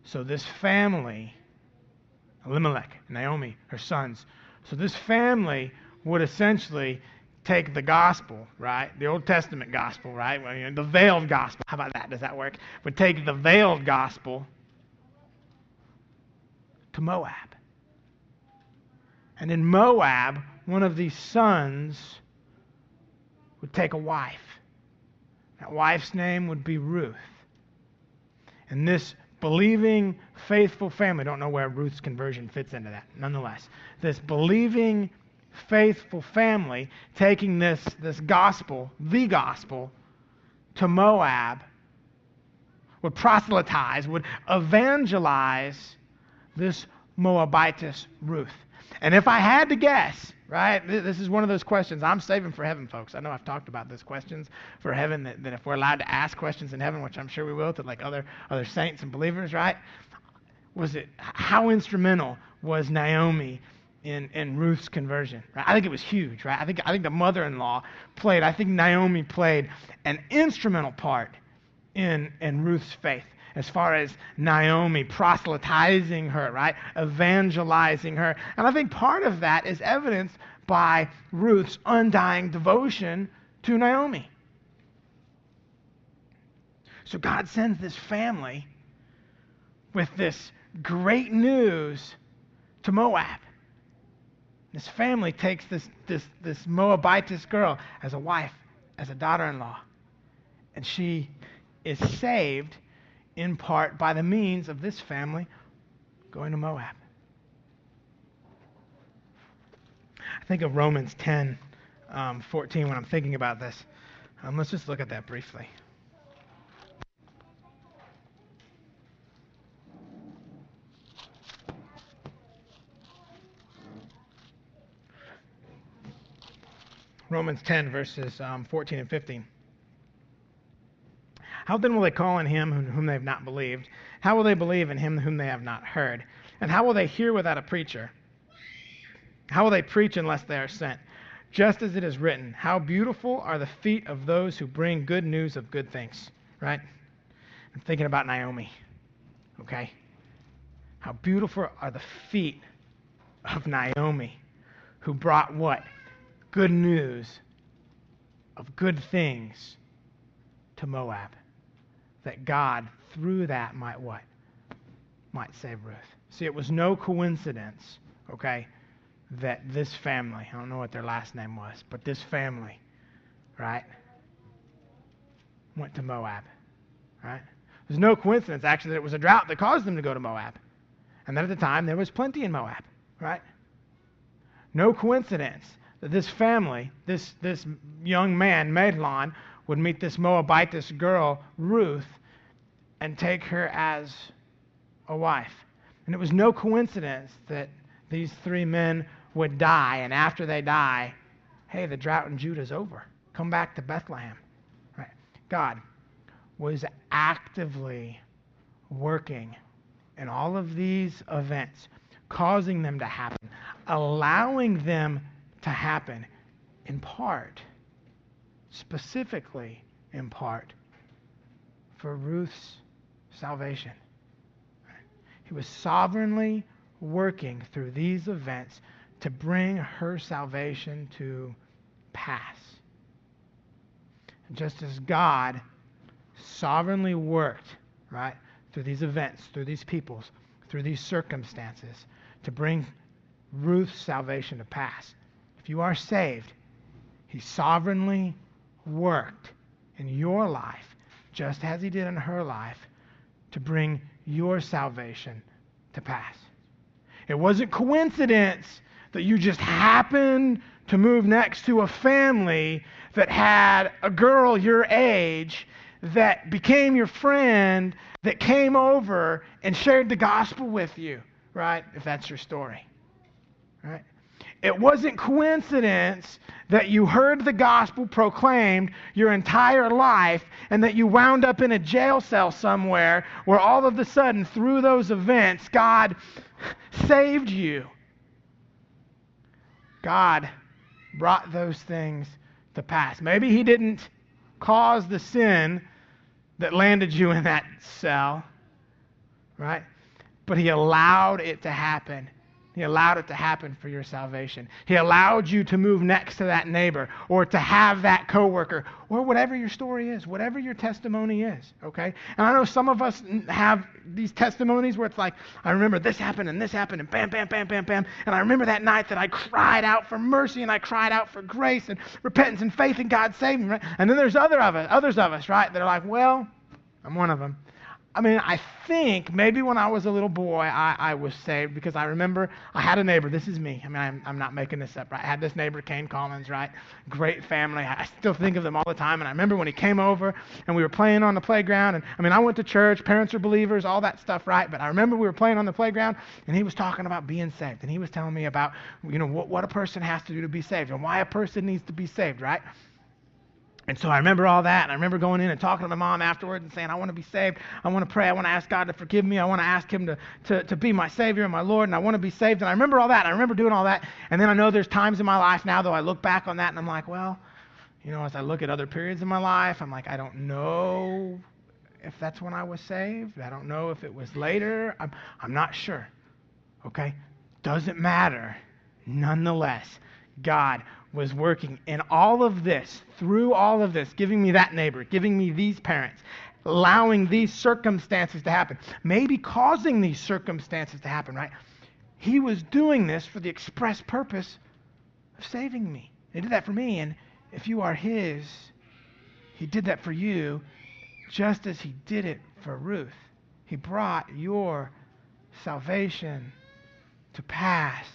So this family, Elimelech, Naomi, her sons, so this family would essentially take the gospel, right? The Old Testament gospel, right? Well, you know, the veiled gospel. How about that? Does that work? Would take the veiled gospel to Moab. And in Moab, one of these sons would take a wife. That wife's name would be Ruth. And this believing, faithful family, don't know where Ruth's conversion fits into that, nonetheless. This believing, faithful family taking this, this gospel, the gospel, to Moab would proselytize, would evangelize this Moabitess Ruth. And if I had to guess, right, this is one of those questions I'm saving for heaven, folks. I know I've talked about those questions for heaven, that, that if we're allowed to ask questions in heaven, which I'm sure we will to like other, other saints and believers, right? Was it, how instrumental was Naomi in, in Ruth's conversion. Right? I think it was huge, right? I think, I think the mother in law played, I think Naomi played an instrumental part in, in Ruth's faith as far as Naomi proselytizing her, right? Evangelizing her. And I think part of that is evidenced by Ruth's undying devotion to Naomi. So God sends this family with this great news to Moab. This family takes this, this, this Moabitess girl as a wife, as a daughter in law. And she is saved in part by the means of this family going to Moab. I think of Romans 10 um, 14 when I'm thinking about this. Um, let's just look at that briefly. Romans 10, verses um, 14 and 15. How then will they call on him whom they have not believed? How will they believe in him whom they have not heard? And how will they hear without a preacher? How will they preach unless they are sent? Just as it is written, How beautiful are the feet of those who bring good news of good things. Right? I'm thinking about Naomi. Okay? How beautiful are the feet of Naomi, who brought what? good news of good things to Moab. That God, through that, might what? Might save Ruth. See, it was no coincidence, okay, that this family, I don't know what their last name was, but this family, right, went to Moab, right? There's no coincidence, actually, that it was a drought that caused them to go to Moab. And that at the time, there was plenty in Moab, right? No coincidence that this family, this, this young man, Mahlon, would meet this Moabitess girl, Ruth, and take her as a wife. And it was no coincidence that these three men would die, and after they die, hey, the drought in Judah is over. Come back to Bethlehem. Right? God was actively working in all of these events, causing them to happen, allowing them to happen in part, specifically in part, for Ruth's salvation. He was sovereignly working through these events to bring her salvation to pass. Just as God sovereignly worked, right, through these events, through these peoples, through these circumstances, to bring Ruth's salvation to pass, if you are saved, He sovereignly worked in your life, just as He did in her life, to bring your salvation to pass. It wasn't coincidence that you just happened to move next to a family that had a girl your age that became your friend, that came over and shared the gospel with you, right? If that's your story? It wasn't coincidence that you heard the gospel proclaimed your entire life and that you wound up in a jail cell somewhere where all of a sudden, through those events, God saved you. God brought those things to pass. Maybe He didn't cause the sin that landed you in that cell, right? But He allowed it to happen he allowed it to happen for your salvation. He allowed you to move next to that neighbor or to have that coworker or whatever your story is, whatever your testimony is, okay? And I know some of us have these testimonies where it's like, I remember this happened and this happened and bam, bam, bam, bam, bam. And I remember that night that I cried out for mercy and I cried out for grace and repentance and faith in God saving me, right? And then there's other of us, others of us, right? That are like, well, I'm one of them. I mean, I think maybe when I was a little boy, I, I was saved because I remember I had a neighbor. This is me. I mean, I'm, I'm not making this up, right? I had this neighbor, Kane Collins, right? Great family. I still think of them all the time. And I remember when he came over and we were playing on the playground. And I mean, I went to church, parents are believers, all that stuff, right? But I remember we were playing on the playground and he was talking about being saved. And he was telling me about, you know, what, what a person has to do to be saved and why a person needs to be saved, right? And so I remember all that, and I remember going in and talking to my mom afterwards and saying, I want to be saved. I want to pray. I want to ask God to forgive me. I want to ask Him to, to, to be my Savior and my Lord, and I want to be saved. And I remember all that. I remember doing all that. And then I know there's times in my life now, though, I look back on that and I'm like, well, you know, as I look at other periods in my life, I'm like, I don't know if that's when I was saved. I don't know if it was later. I'm, I'm not sure. Okay? Doesn't matter. Nonetheless, God was working in all of this, through all of this, giving me that neighbor, giving me these parents, allowing these circumstances to happen, maybe causing these circumstances to happen, right? He was doing this for the express purpose of saving me. He did that for me, and if you are His, He did that for you just as He did it for Ruth. He brought your salvation to pass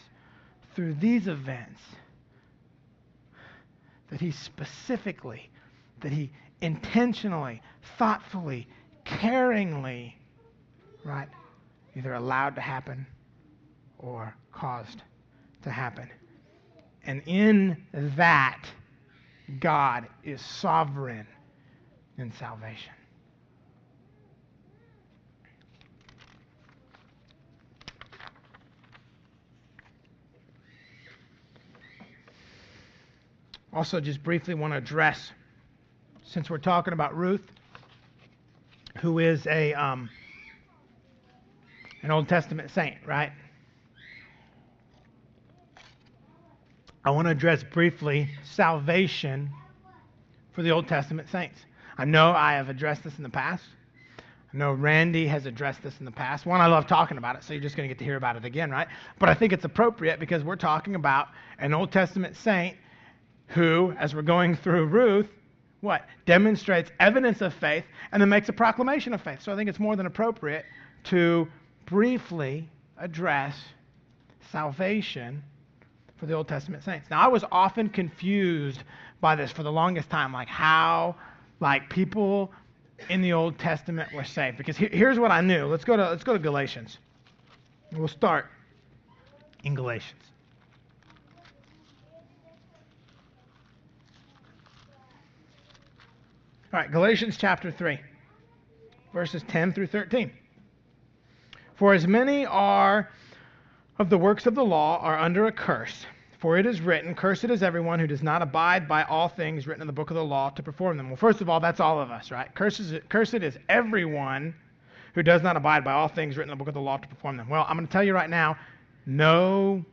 through these events that he specifically, that he intentionally, thoughtfully, caringly, right, either allowed to happen or caused to happen. And in that, God is sovereign in salvation. Also, just briefly want to address, since we're talking about Ruth, who is a um, an Old Testament saint, right? I want to address briefly salvation for the Old Testament saints. I know I have addressed this in the past. I know Randy has addressed this in the past. One, I love talking about it, so you're just going to get to hear about it again, right? But I think it's appropriate because we're talking about an Old Testament saint who, as we're going through Ruth, what? Demonstrates evidence of faith and then makes a proclamation of faith. So I think it's more than appropriate to briefly address salvation for the Old Testament saints. Now, I was often confused by this for the longest time, like how, like people in the Old Testament were saved. Because here's what I knew. Let's go to let's go to Galatians. We'll start in Galatians. All right, Galatians chapter 3, verses 10 through 13. For as many are of the works of the law are under a curse. For it is written, Cursed is everyone who does not abide by all things written in the book of the law to perform them. Well, first of all, that's all of us, right? Cursed is, cursed is everyone who does not abide by all things written in the book of the law to perform them. Well, I'm going to tell you right now no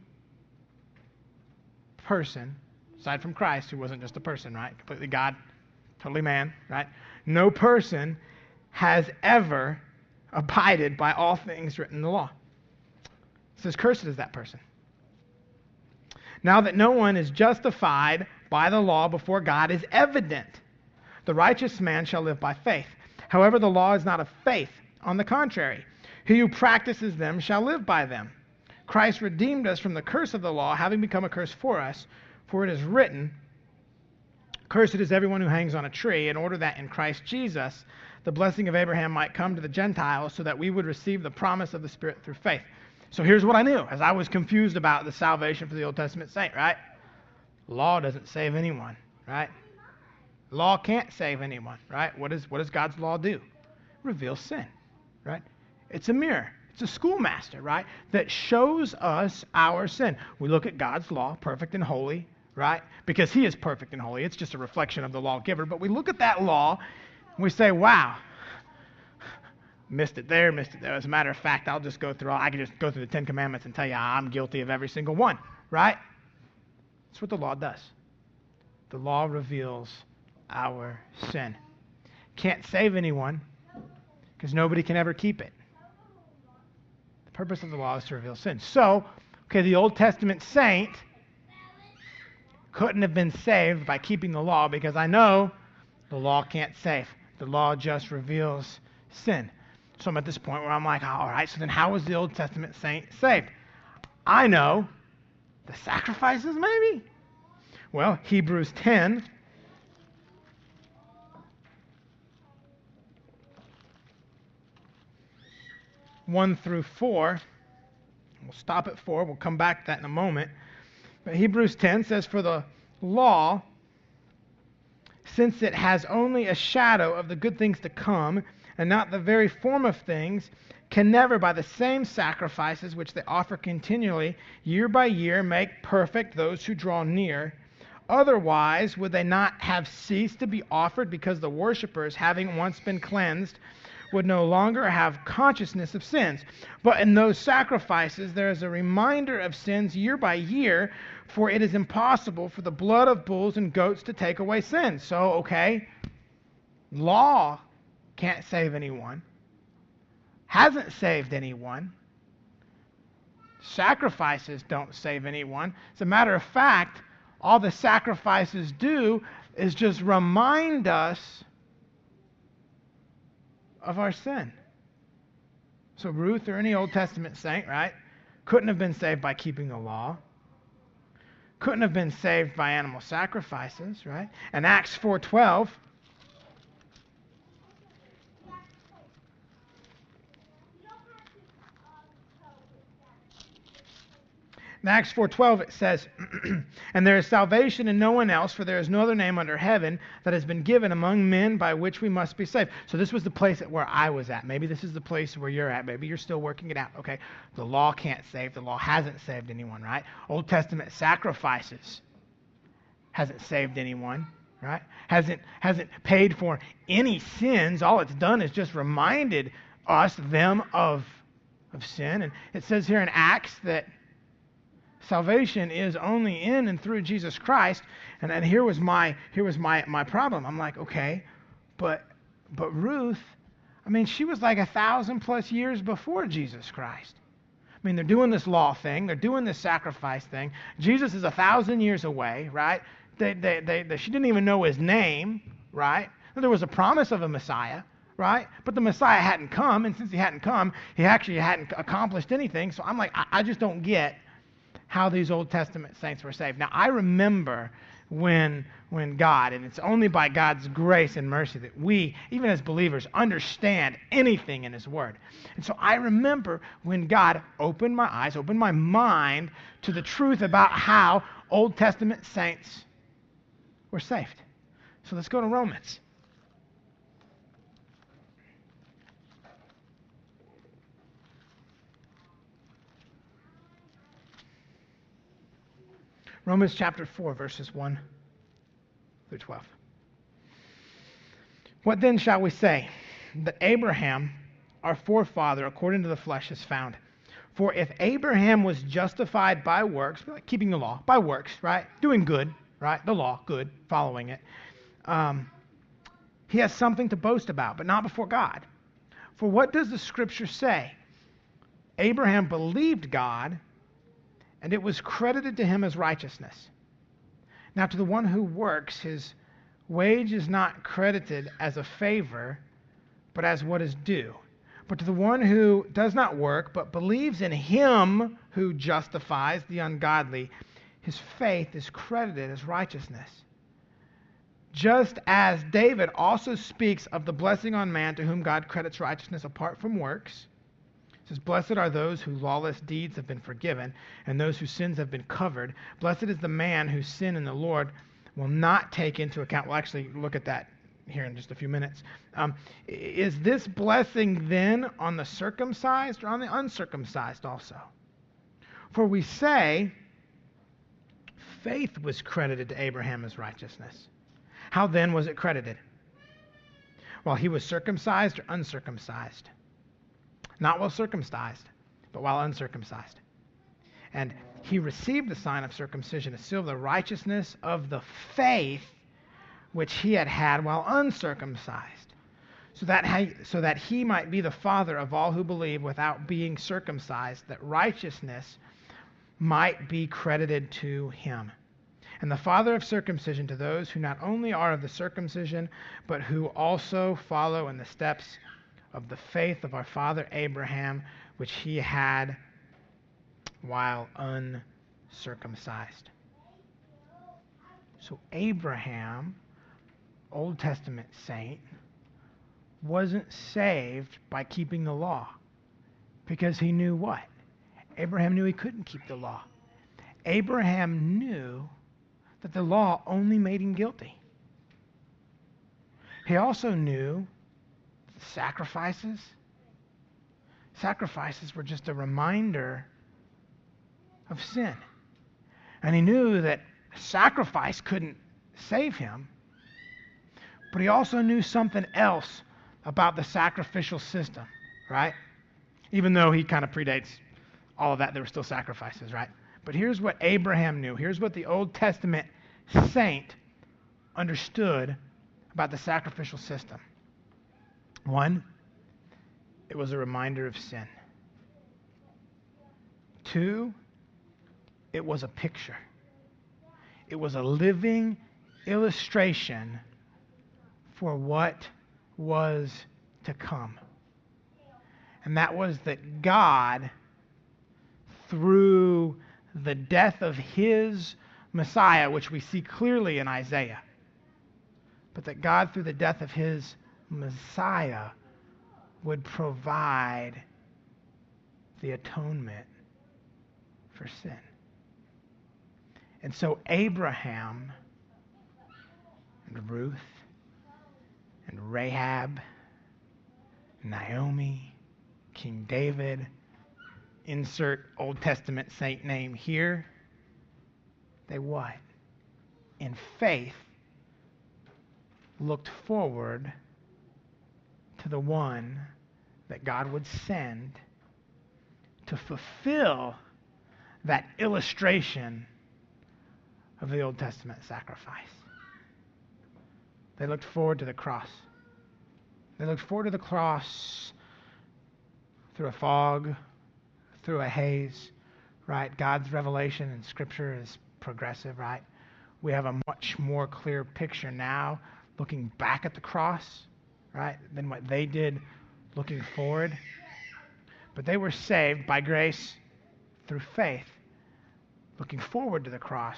person, aside from Christ, who wasn't just a person, right? Completely God, totally man, right? No person has ever abided by all things written in the law. It says, Cursed is that person. Now that no one is justified by the law before God is evident. The righteous man shall live by faith. However, the law is not of faith. On the contrary, he who practices them shall live by them. Christ redeemed us from the curse of the law, having become a curse for us. For it is written, Cursed is everyone who hangs on a tree, in order that in Christ Jesus the blessing of Abraham might come to the Gentiles, so that we would receive the promise of the Spirit through faith. So here's what I knew as I was confused about the salvation for the Old Testament saint, right? Law doesn't save anyone, right? Law can't save anyone, right? What, is, what does God's law do? Reveal sin, right? It's a mirror. It's a schoolmaster, right? That shows us our sin. We look at God's law, perfect and holy, right? because he is perfect and holy. It's just a reflection of the lawgiver. But we look at that law and we say, wow, missed it there, missed it there. As a matter of fact, I'll just go through all, I can just go through the Ten Commandments and tell you ah, I'm guilty of every single one, right? That's what the law does. The law reveals our sin. Can't save anyone because nobody can ever keep it. The purpose of the law is to reveal sin. So, okay, the Old Testament saint couldn't have been saved by keeping the law because I know the law can't save. The law just reveals sin. So I'm at this point where I'm like, all right, so then how was the Old Testament saint saved? I know the sacrifices, maybe? Well, Hebrews 10. One through four. We'll stop at four. We'll come back to that in a moment. Hebrews 10 says, For the law, since it has only a shadow of the good things to come, and not the very form of things, can never, by the same sacrifices which they offer continually, year by year, make perfect those who draw near. Otherwise, would they not have ceased to be offered because the worshippers, having once been cleansed, would no longer have consciousness of sins. But in those sacrifices, there is a reminder of sins year by year, for it is impossible for the blood of bulls and goats to take away sins. So, okay, law can't save anyone, hasn't saved anyone. Sacrifices don't save anyone. As a matter of fact, all the sacrifices do is just remind us of our sin. So Ruth or any Old Testament saint, right, couldn't have been saved by keeping the law. Couldn't have been saved by animal sacrifices, right? And Acts 4:12 In Acts 4:12 it says, "And there is salvation in no one else, for there is no other name under heaven that has been given among men by which we must be saved." So this was the place where I was at. Maybe this is the place where you're at. Maybe you're still working it out. Okay, the law can't save. The law hasn't saved anyone, right? Old Testament sacrifices hasn't saved anyone, right? Hasn't hasn't paid for any sins. All it's done is just reminded us them of of sin. And it says here in Acts that salvation is only in and through Jesus Christ. And, and here was my here was my, my problem. I'm like, okay, but but Ruth, I mean, she was like a thousand plus years before Jesus Christ. I mean, they're doing this law thing, they're doing this sacrifice thing. Jesus is a thousand years away, right? They, they, they, they, she didn't even know his name, right? There was a promise of a Messiah, right? But the Messiah hadn't come, and since he hadn't come, he actually hadn't accomplished anything. So I'm like, I, I just don't get how these Old Testament saints were saved. Now, I remember when, when God, and it's only by God's grace and mercy that we, even as believers, understand anything in His Word. And so I remember when God opened my eyes, opened my mind to the truth about how Old Testament saints were saved. So let's go to Romans. Romans chapter 4, verses 1 through 12. What then shall we say? That Abraham, our forefather, according to the flesh, is found. For if Abraham was justified by works, like keeping the law, by works, right? Doing good, right? The law, good, following it. Um, he has something to boast about, but not before God. For what does the scripture say? Abraham believed God, and it was credited to him as righteousness. Now, to the one who works, his wage is not credited as a favor, but as what is due. But to the one who does not work, but believes in him who justifies the ungodly, his faith is credited as righteousness. Just as David also speaks of the blessing on man to whom God credits righteousness apart from works says, Blessed are those whose lawless deeds have been forgiven, and those whose sins have been covered. Blessed is the man whose sin in the Lord will not take into account. We'll actually look at that here in just a few minutes. Um, is this blessing then on the circumcised or on the uncircumcised also? For we say, faith was credited to Abraham as righteousness. How then was it credited? While he was circumcised or uncircumcised? Not while circumcised, but while uncircumcised. And he received the sign of circumcision, to seal the righteousness of the faith which he had had while uncircumcised, so that, he, so that he might be the father of all who believe without being circumcised, that righteousness might be credited to him. And the father of circumcision to those who not only are of the circumcision, but who also follow in the steps of the faith of our father Abraham, which he had while uncircumcised. So, Abraham, Old Testament saint, wasn't saved by keeping the law because he knew what? Abraham knew he couldn't keep the law. Abraham knew that the law only made him guilty. He also knew sacrifices. Sacrifices were just a reminder of sin. And he knew that sacrifice couldn't save him, but he also knew something else about the sacrificial system, right? Even though he kind of predates all of that, there were still sacrifices, right? But here's what Abraham knew. Here's what the Old Testament saint understood about the sacrificial system. One, it was a reminder of sin. Two, it was a picture. It was a living illustration for what was to come. And that was that God, through the death of his Messiah, which we see clearly in Isaiah, but that God, through the death of his Messiah, would provide the atonement for sin. And so Abraham and Ruth and Rahab, Naomi, King David, insert Old Testament saint name here. They what? In faith, looked forward to the one that God would send to fulfill that illustration of the Old Testament sacrifice. They looked forward to the cross. They looked forward to the cross through a fog, through a haze, right? God's revelation in Scripture is progressive, right? We have a much more clear picture now looking back at the cross, right, than what they did looking forward. But they were saved by grace through faith, looking forward to the cross,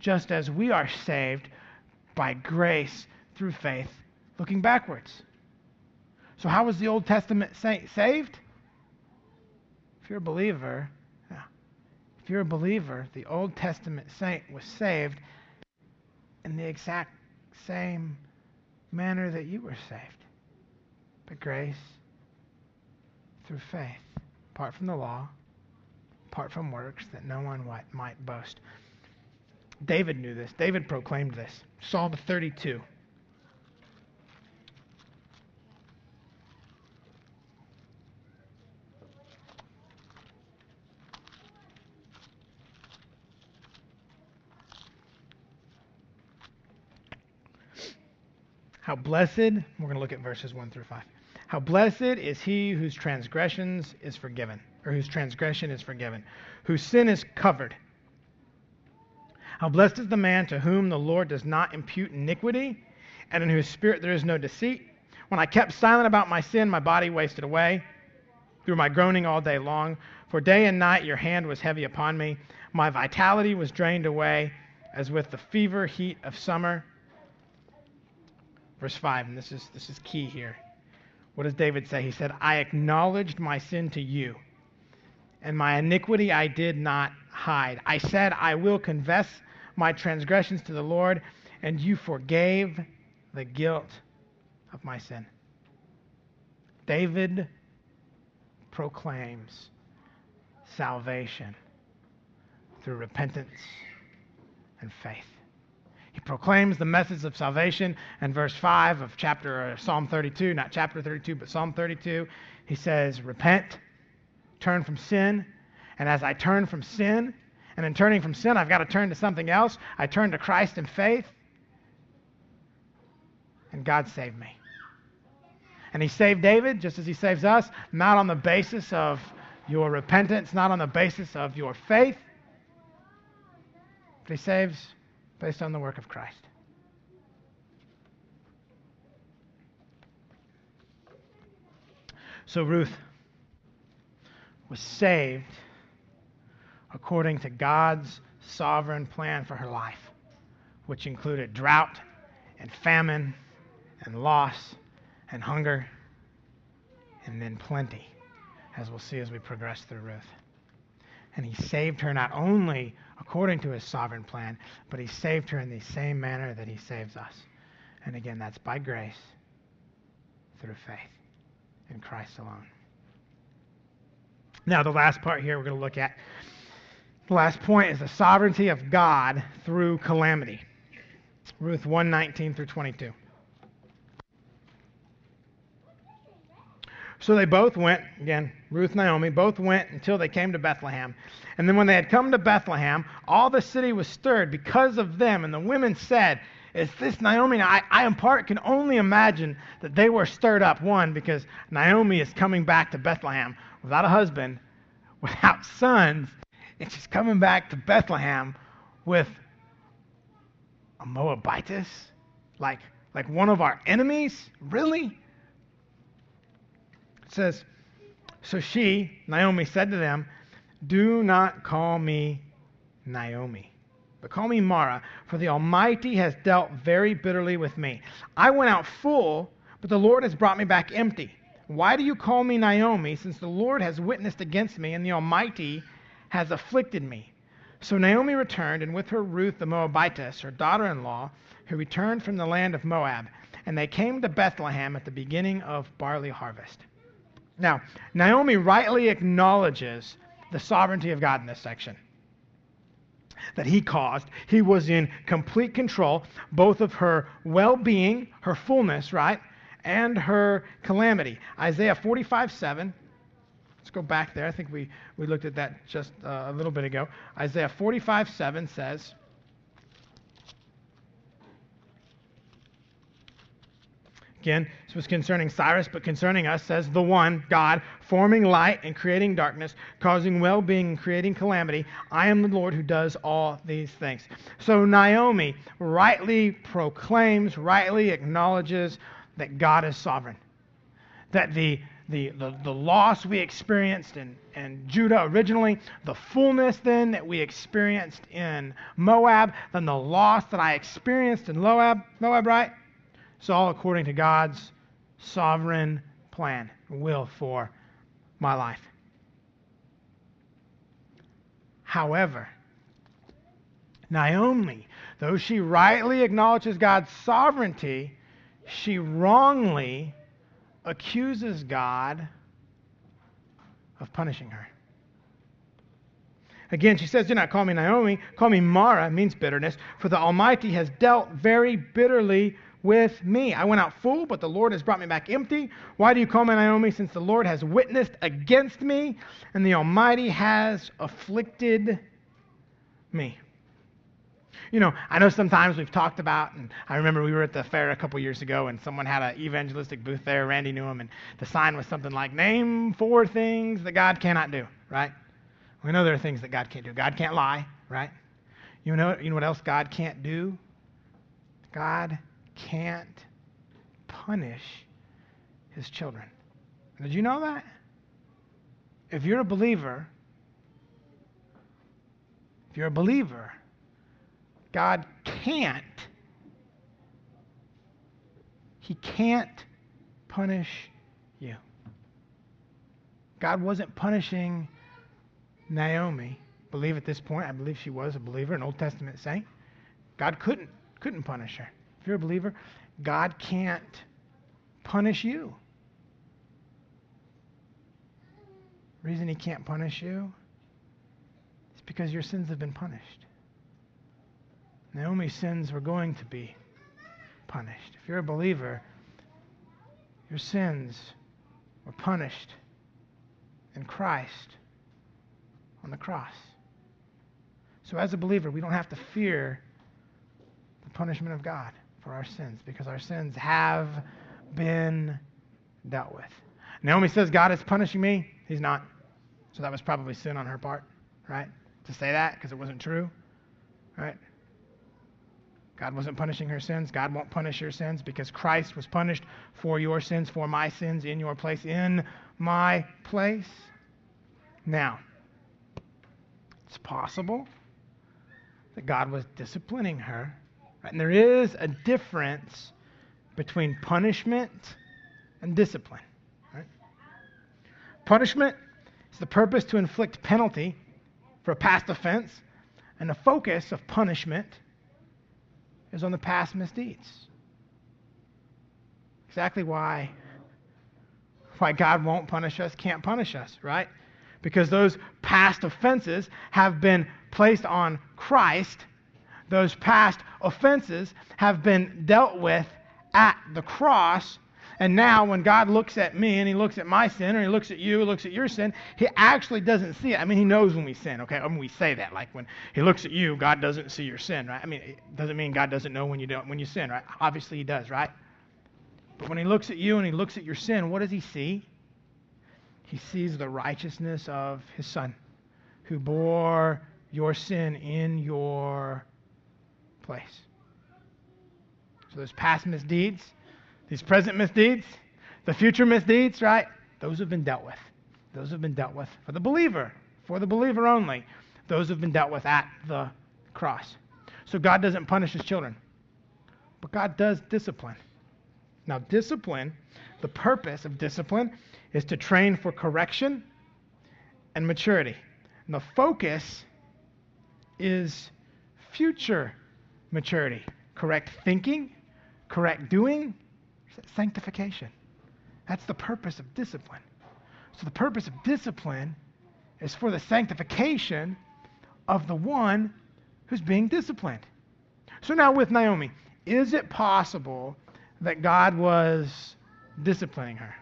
just as we are saved by grace through faith, looking backwards. So, how was the Old Testament saint saved? If you're a believer, if you're a believer, the Old Testament saint was saved in the exact same manner that you were saved by grace through faith, apart from the law, apart from works, that no one might boast. David knew this. David proclaimed this. Psalm 32. How blessed, we're going to look at verses 1 through 5. How blessed is he whose transgressions is forgiven, or whose transgression is forgiven, whose sin is covered. How blessed is the man to whom the Lord does not impute iniquity, and in whose spirit there is no deceit. When I kept silent about my sin, my body wasted away through my groaning all day long. For day and night your hand was heavy upon me. My vitality was drained away as with the fever heat of summer. Verse 5, and this is, this is key here. What does David say? He said, I acknowledged my sin to you, and my iniquity I did not hide. I said, I will confess my transgressions to the Lord, and you forgave the guilt of my sin. David proclaims salvation through repentance and faith. He proclaims the message of salvation And verse 5 of chapter uh, Psalm 32, not chapter 32, but Psalm 32. He says, Repent, turn from sin. And as I turn from sin, and in turning from sin, I've got to turn to something else. I turn to Christ in faith. And God saved me. And He saved David just as He saves us, not on the basis of your repentance, not on the basis of your faith, but He saves based on the work of Christ. So Ruth was saved according to God's sovereign plan for her life, which included drought and famine and loss and hunger and then plenty, as we'll see as we progress through Ruth. And he saved her not only according to his sovereign plan, but he saved her in the same manner that he saves us. And again, that's by grace through faith in Christ alone. Now, the last part here we're going to look at the last point is the sovereignty of God through calamity. Ruth 119 through 22. So they both went, again, Ruth Naomi, both went until they came to Bethlehem. And then when they had come to Bethlehem, all the city was stirred because of them. And the women said, Is this Naomi? I, I in part can only imagine that they were stirred up. One, because Naomi is coming back to Bethlehem without a husband, without sons, and she's coming back to Bethlehem with a Moabitess, like, like one of our enemies? Really? It says, So she, Naomi, said to them, Do not call me Naomi, but call me Mara, for the Almighty has dealt very bitterly with me. I went out full, but the Lord has brought me back empty. Why do you call me Naomi, since the Lord has witnessed against me, and the Almighty has afflicted me. So Naomi returned, and with her Ruth the Moabitess, her daughter in law, who returned from the land of Moab. And they came to Bethlehem at the beginning of barley harvest. Now, Naomi rightly acknowledges the sovereignty of God in this section. That he caused. He was in complete control, both of her well being, her fullness, right, and her calamity. Isaiah 45 7 Let's go back there. I think we, we looked at that just uh, a little bit ago. Isaiah 45 7 says, Again, this was concerning Cyrus, but concerning us, says the one, God, forming light and creating darkness, causing well being and creating calamity. I am the Lord who does all these things. So Naomi rightly proclaims, rightly acknowledges that God is sovereign. That the the, the, the loss we experienced in, in Judah originally, the fullness then that we experienced in Moab, then the loss that I experienced in Moab, Moab, right? It's all according to God's sovereign plan, and will for my life. However, Naomi, though she rightly acknowledges God's sovereignty, she wrongly accuses God of punishing her. Again, she says, Do not call me Naomi, call me Mara, means bitterness, for the Almighty has dealt very bitterly with me. I went out full, but the Lord has brought me back empty. Why do you call me Naomi, since the Lord has witnessed against me, and the Almighty has afflicted me? you know, I know sometimes we've talked about, and I remember we were at the fair a couple years ago, and someone had an evangelistic booth there. Randy knew him, and the sign was something like, "Name four things that God cannot do." Right? We know there are things that God can't do. God can't lie, right? You know, you know what else God can't do? God can't punish His children. Did you know that? If you're a believer, if you're a believer, God can't. He can't punish you. God wasn't punishing Naomi. Believe at this point, I believe she was a believer, an Old Testament saint. God couldn't couldn't punish her. If you're a believer, God can't punish you. Reason he can't punish you is because your sins have been punished. Naomi's sins were going to be punished. If you're a believer, your sins were punished in Christ on the cross. So, as a believer, we don't have to fear the punishment of God for our sins because our sins have been dealt with. Naomi says, God is punishing me. He's not. So, that was probably sin on her part, right? To say that because it wasn't true, right? God wasn't punishing her sins. God won't punish your sins because Christ was punished for your sins, for my sins, in your place, in my place. Now, it's possible that God was disciplining her. And there is a difference between punishment and discipline. Right? Punishment is the purpose to inflict penalty for a past offense, and the focus of punishment is on the past misdeeds. Exactly why why God won't punish us, can't punish us, right? Because those past offenses have been placed on Christ. Those past offenses have been dealt with at the cross and now, when God looks at me and He looks at my sin, or He looks at you, looks at your sin, He actually doesn't see it. I mean, He knows when we sin, okay? I mean, we say that. Like when He looks at you, God doesn't see your sin, right? I mean, it doesn't mean God doesn't know when you, don't, when you sin, right? Obviously, He does, right? But when He looks at you and He looks at your sin, what does He see? He sees the righteousness of His Son who bore your sin in your place. So those past misdeeds, these present misdeeds, the future misdeeds, right? Those have been dealt with. Those have been dealt with for the believer, for the believer only. Those have been dealt with at the cross. So God doesn't punish his children, but God does discipline. Now, discipline, the purpose of discipline is to train for correction and maturity. And the focus is future maturity, correct thinking, correct doing, sanctification. That's the purpose of discipline. So the purpose of discipline is for the sanctification of the one who's being disciplined. So now with Naomi, is it possible that God was disciplining her?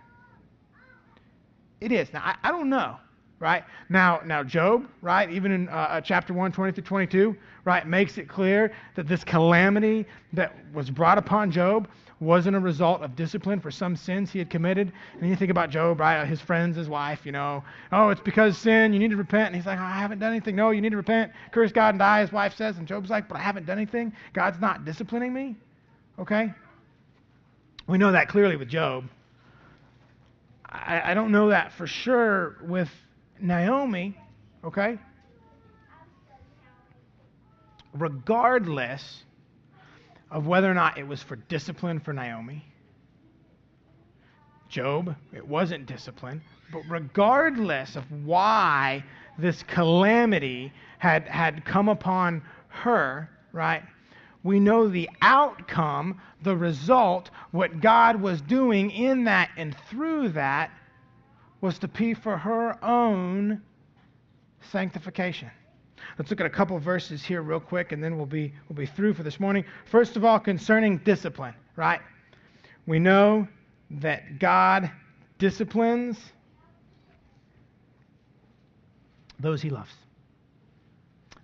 It is. Now, I, I don't know, right? Now, now Job, right, even in uh, uh chapter 1, 20 through 22, right, makes it clear that this calamity that was brought upon Job wasn't a result of discipline for some sins he had committed. And you think about Job, right? His friends, his wife, you know, oh, it's because sin, you need to repent. And he's like, oh, I haven't done anything. No, you need to repent. Curse God and die, his wife says. And Job's like, but I haven't done anything. God's not disciplining me. Okay? We know that clearly with Job. I, I don't know that for sure with Naomi. Okay? Regardless of whether or not it was for discipline for Naomi. Job, it wasn't discipline. But regardless of why this calamity had, had come upon her, right? We know the outcome, the result, what God was doing in that and through that was to be for her own sanctification. Let's look at a couple verses here real quick, and then we'll be, we'll be through for this morning. First of all, concerning discipline, right? We know that God disciplines those he loves.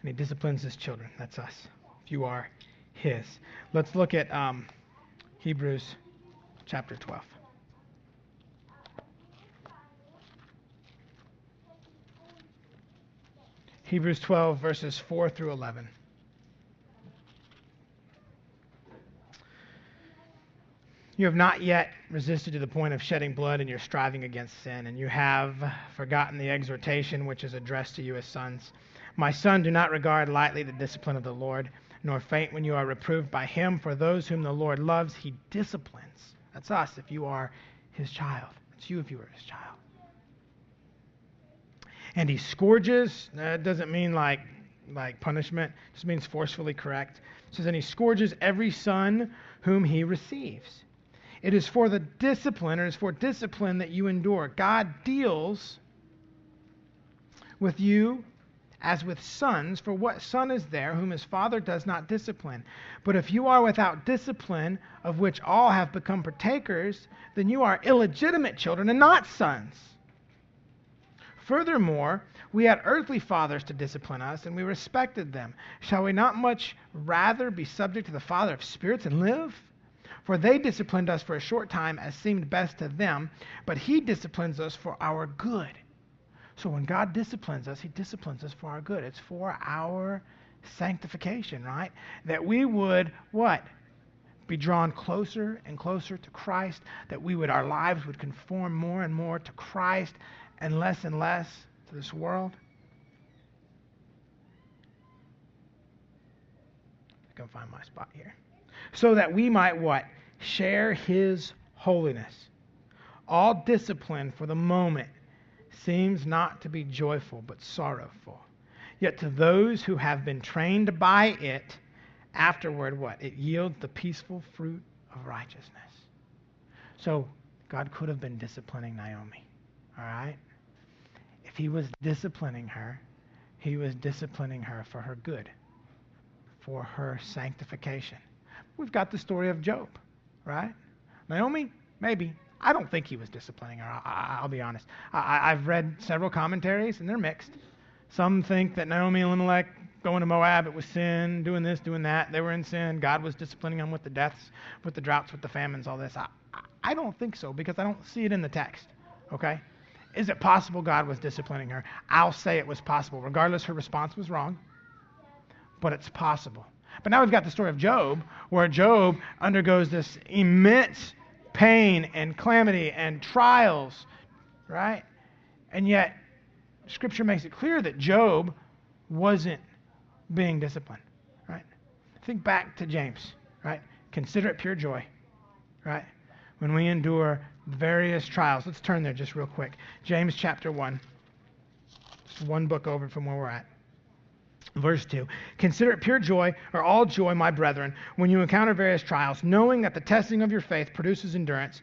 And he disciplines his children. That's us. If you are his. Let's look at um, Hebrews chapter 12. Hebrews 12, verses 4 through 11. You have not yet resisted to the point of shedding blood in your striving against sin, and you have forgotten the exhortation which is addressed to you as sons. My son, do not regard lightly the discipline of the Lord, nor faint when you are reproved by him, for those whom the Lord loves, he disciplines. That's us if you are his child. It's you if you are his child and he scourges. That doesn't mean like like punishment. It just means forcefully correct. It says, and he scourges every son whom he receives. It is for the discipline, or it is for discipline that you endure. God deals with you as with sons, for what son is there whom his father does not discipline? But if you are without discipline, of which all have become partakers, then you are illegitimate children and not sons. Furthermore, we had earthly fathers to discipline us, and we respected them. Shall we not much rather be subject to the Father of spirits and live? For they disciplined us for a short time as seemed best to them, but he disciplines us for our good. So when God disciplines us, he disciplines us for our good. It's for our sanctification, right? That we would what? Be drawn closer and closer to Christ, that we would our lives would conform more and more to Christ and less and less to this world. I can find my spot here so that we might what? Share his holiness. All discipline for the moment seems not to be joyful, but sorrowful. Yet to those who have been trained by it, afterward, what? It yields the peaceful fruit of righteousness. So, God could have been disciplining Naomi, all right? If he was disciplining her, he was disciplining her for her good, for her sanctification. We've got the story of Job, right? Naomi, maybe. I don't think he was disciplining her. I, will be honest. I, have read several commentaries, and they're mixed. Some think that Naomi and Elimelech going to Moab, it was sin, doing this, doing that. They were in sin. God was disciplining them with the deaths, with the droughts, with the famines, all this. I, I don't think so because I don't see it in the text. Okay? Is it possible God was disciplining her? I'll say it was possible. Regardless, her response was wrong, but it's possible. But now we've got the story of Job, where Job undergoes this immense pain and calamity and trials, right? And yet, Scripture makes it clear that Job wasn't being disciplined, right? Think back to James, right? Consider it pure joy, right? When we endure various trials. Let's turn there just real quick. James chapter 1. Just one book over from where we're at. Verse 2 Consider it pure joy, or all joy, my brethren, when you encounter various trials, knowing that the testing of your faith produces endurance.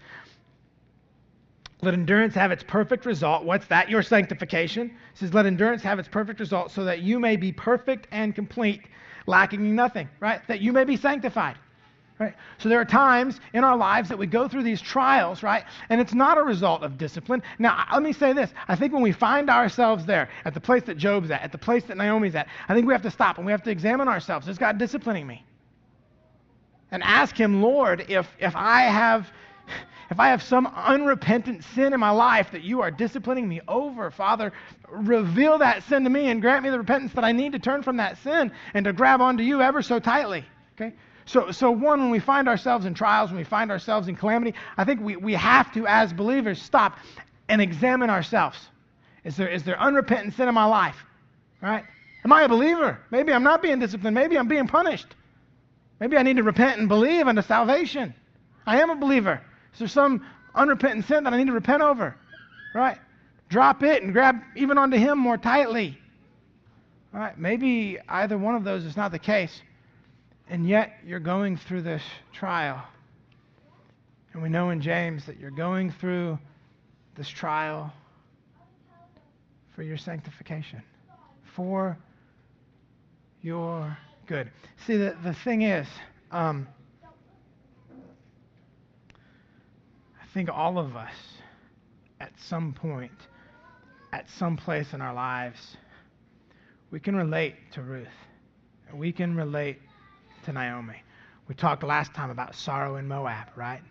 Let endurance have its perfect result. What's that? Your sanctification. It says, Let endurance have its perfect result so that you may be perfect and complete, lacking nothing, right? That you may be sanctified. Right? So there are times in our lives that we go through these trials, right? And it's not a result of discipline. Now, let me say this. I think when we find ourselves there, at the place that Job's at, at the place that Naomi's at, I think we have to stop and we have to examine ourselves. Is God disciplining me? And ask him, Lord, if if I have if I have some unrepentant sin in my life that you are disciplining me over, Father, reveal that sin to me and grant me the repentance that I need to turn from that sin and to grab onto you ever so tightly. Okay? So, so one, when we find ourselves in trials, when we find ourselves in calamity, I think we, we have to, as believers, stop and examine ourselves. Is there, is there unrepentant sin in my life? Right? Am I a believer? Maybe I'm not being disciplined. Maybe I'm being punished. Maybe I need to repent and believe unto salvation. I am a believer. Is there some unrepentant sin that I need to repent over? Right? Drop it and grab even onto Him more tightly. All right? Maybe either one of those is not the case. And yet you're going through this trial. And we know in James that you're going through this trial for your sanctification, for your good. See, the, the thing is, um, I think all of us, at some point, at some place in our lives, we can relate to Ruth. We can relate to Naomi. We talked last time about sorrow in Moab, right?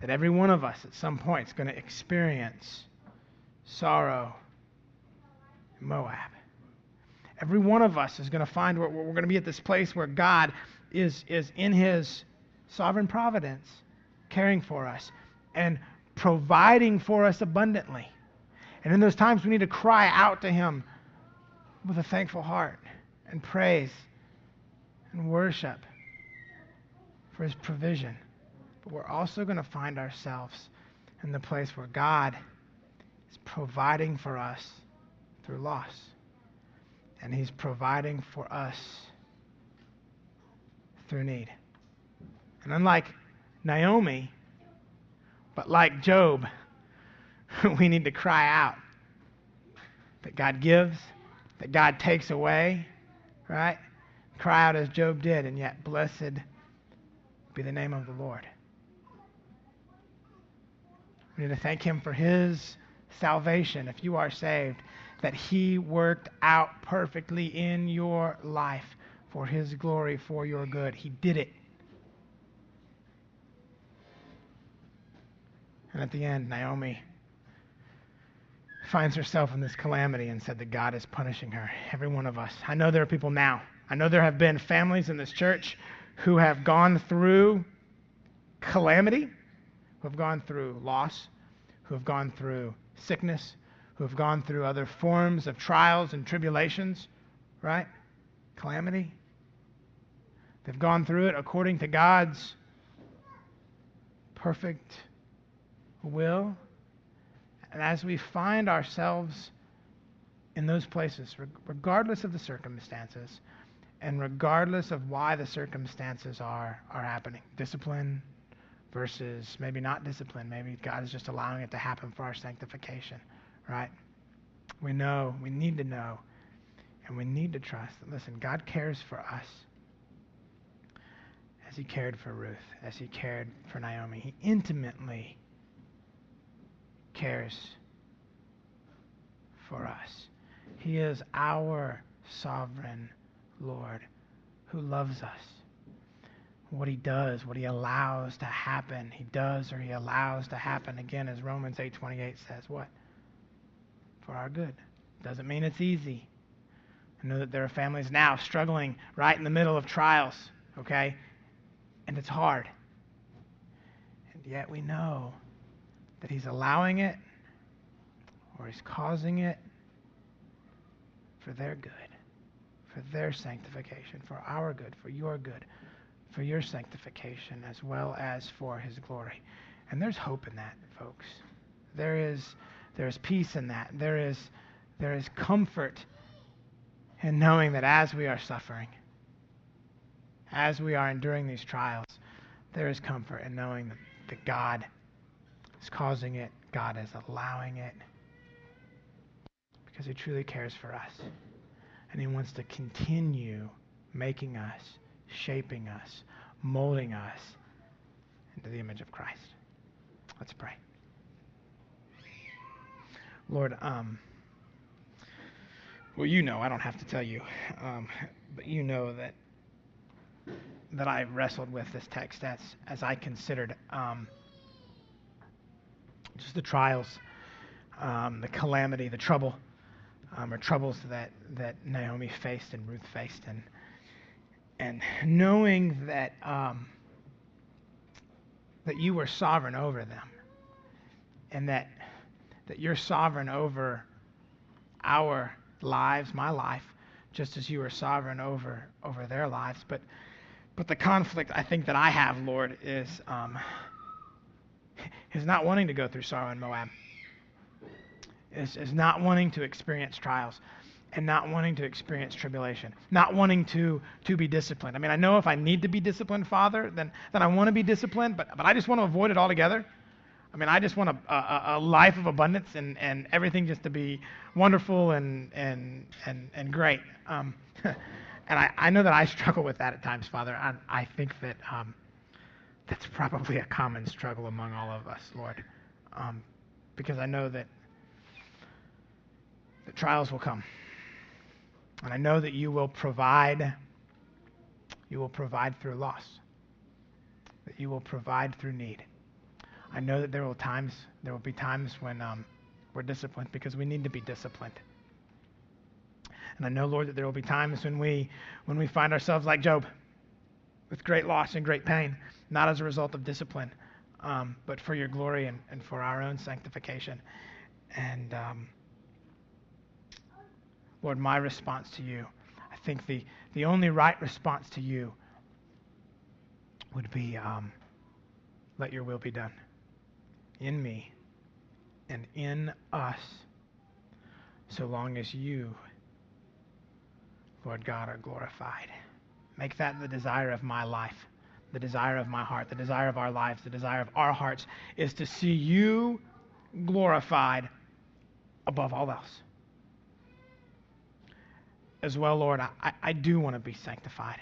That every one of us at some point is going to experience sorrow in Moab. Every one of us is going to find where we're going to be at this place where God is, is in his sovereign providence caring for us and providing for us abundantly. And in those times, we need to cry out to him with a thankful heart and praise and worship for his provision. But we're also going to find ourselves in the place where God is providing for us through loss. And he's providing for us through need. And unlike Naomi, but like Job, we need to cry out that God gives that God takes away, right? Cry out as Job did, and yet blessed be the name of the Lord. We need to thank Him for His salvation, if you are saved, that He worked out perfectly in your life for His glory, for your good. He did it. And at the end, Naomi finds herself in this calamity and said that God is punishing her. Every one of us. I know there are people now. I know there have been families in this church who have gone through calamity, who have gone through loss, who have gone through sickness, who have gone through other forms of trials and tribulations, right? Calamity. They've gone through it according to God's perfect will and as we find ourselves in those places, regardless of the circumstances, and regardless of why the circumstances are, are happening, discipline versus maybe not discipline, maybe God is just allowing it to happen for our sanctification, right? We know, we need to know, and we need to trust that, listen, God cares for us as He cared for Ruth, as He cared for Naomi. He intimately cares for us. He is our sovereign Lord who loves us. What he does, what he allows to happen, he does or he allows to happen. Again, as Romans 8:28 says, what? For our good. Doesn't mean it's easy. I know that there are families now struggling right in the middle of trials, okay? And it's hard. And yet we know that He's allowing it or He's causing it for their good, for their sanctification, for our good, for your good, for your sanctification, as well as for His glory. And there's hope in that, folks. There is, there is peace in that. There is, there is comfort in knowing that as we are suffering, as we are enduring these trials, there is comfort in knowing that, that God is causing it, God is allowing it because He truly cares for us. And He wants to continue making us, shaping us, molding us into the image of Christ. Let's pray. Lord, um, well, you know, I don't have to tell you, um, but you know that that I wrestled with this text as as I considered um, just the trials, um, the calamity, the trouble, um, or troubles that, that Naomi faced and Ruth faced, and and knowing that um, that you were sovereign over them, and that that you're sovereign over our lives, my life, just as you are sovereign over over their lives. But but the conflict I think that I have, Lord, is um, is not wanting to go through sorrow in Moab, is, is not wanting to experience trials and not wanting to experience tribulation, not wanting to, to be disciplined. I mean, I know if I need to be disciplined, Father, then, then I want to be disciplined, but, but I just want to avoid it altogether. I mean, I just want a, a, a, life of abundance and, and everything just to be wonderful and, and, and, and great. Um, and I, I know that I struggle with that at times, Father. I, I think that um, that's probably a common struggle among all of us, Lord, um, because I know that the trials will come. And I know that you will provide, you will provide through loss, that you will provide through need. I know that there will times, there will be times when um, we're disciplined because we need to be disciplined. And I know, Lord, that there will be times when we, when we find ourselves like Job, with great loss and great pain, not as a result of discipline, um, but for your glory and, and, for our own sanctification. And um, Lord, my response to you, I think the, the only right response to you would be um, let your will be done in me and in us so long as you, Lord God, are glorified. Make that the desire of my life, the desire of my heart, the desire of our lives, the desire of our hearts is to see you glorified above all else. As well, Lord, I, I do want to be sanctified.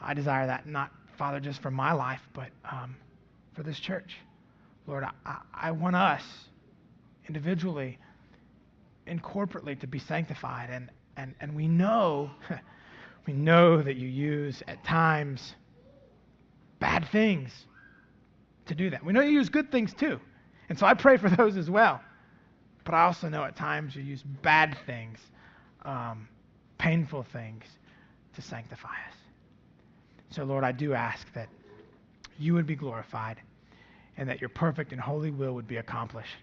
I desire that not, Father, just for my life, but um, for this church. Lord, I, I want us individually and corporately to be sanctified. And, and, and we know, we know that you use at times bad things to do that. We know you use good things too. And so I pray for those as well. But I also know at times you use bad things, um, painful things to sanctify us. So, Lord, I do ask that you would be glorified and that your perfect and holy will would be accomplished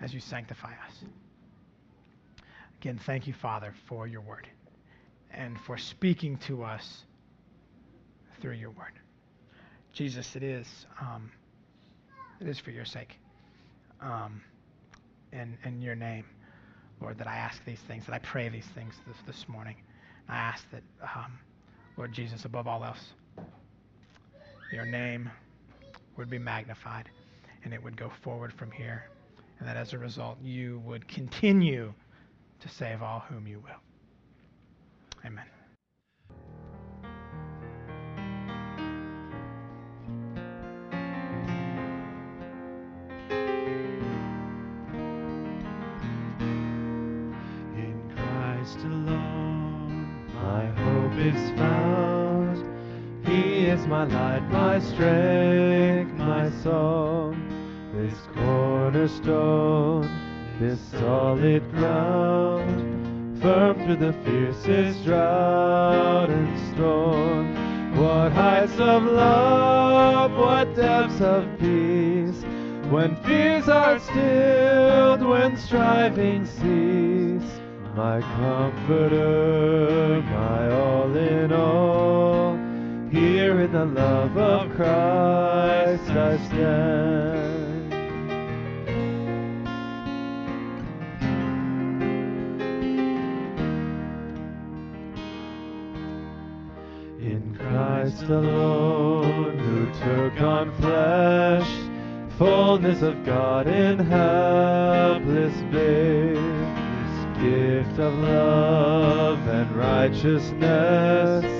as you sanctify us. Again, thank you, Father, for your word and for speaking to us through your word. Jesus, it is, um, it is for your sake um, and in your name, Lord, that I ask these things, that I pray these things this, this morning. I ask that, um, Lord Jesus, above all else, your name would be magnified and it would go forward from here. And that as a result, you would continue to save all whom you will. Amen. My light, my strength, my song. This cornerstone, this solid ground, firm through the fiercest drought and storm. What heights of love, what depths of peace, when fears are stilled, when striving cease. My comforter, my all in all, here in the love of Christ I stand. In Christ alone, who took on flesh, fullness of God in helpless babe, gift of love and righteousness,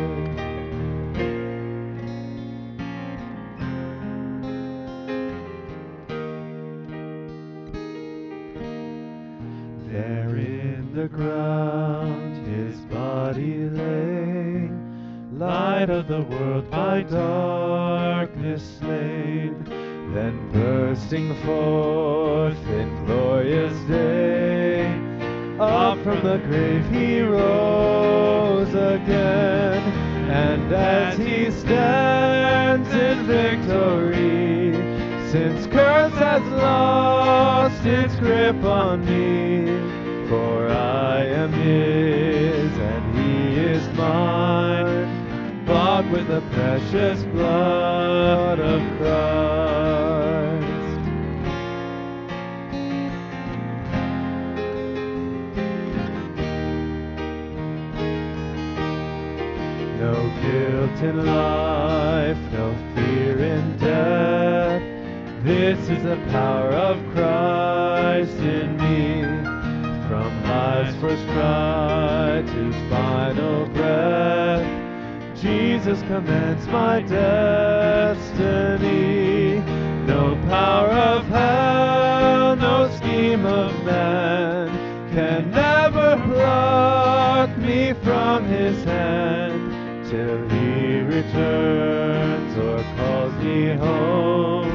Ground his body lay, light of the world by darkness slain, then bursting forth in glorious day, up from the grave he rose again, and as he stands in victory, since curse has lost its grip on for I am his and he is mine, bought with the precious blood of Christ. No guilt in life, no fear in death. This is the power of Christ in life's first cry to final breath, Jesus commands my destiny. No power of hell, no scheme of man can never pluck me from his hand till he returns or calls me home.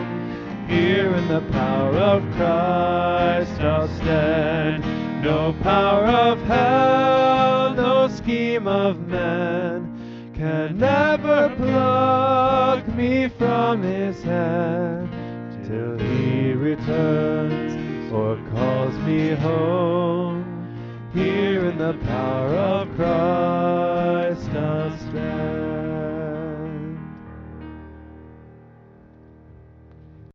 Here in the power of Christ I'll stand. No power of hell, no scheme of man can ever pluck me from his hand till he returns or calls me home. Here in the power of Christ I stand.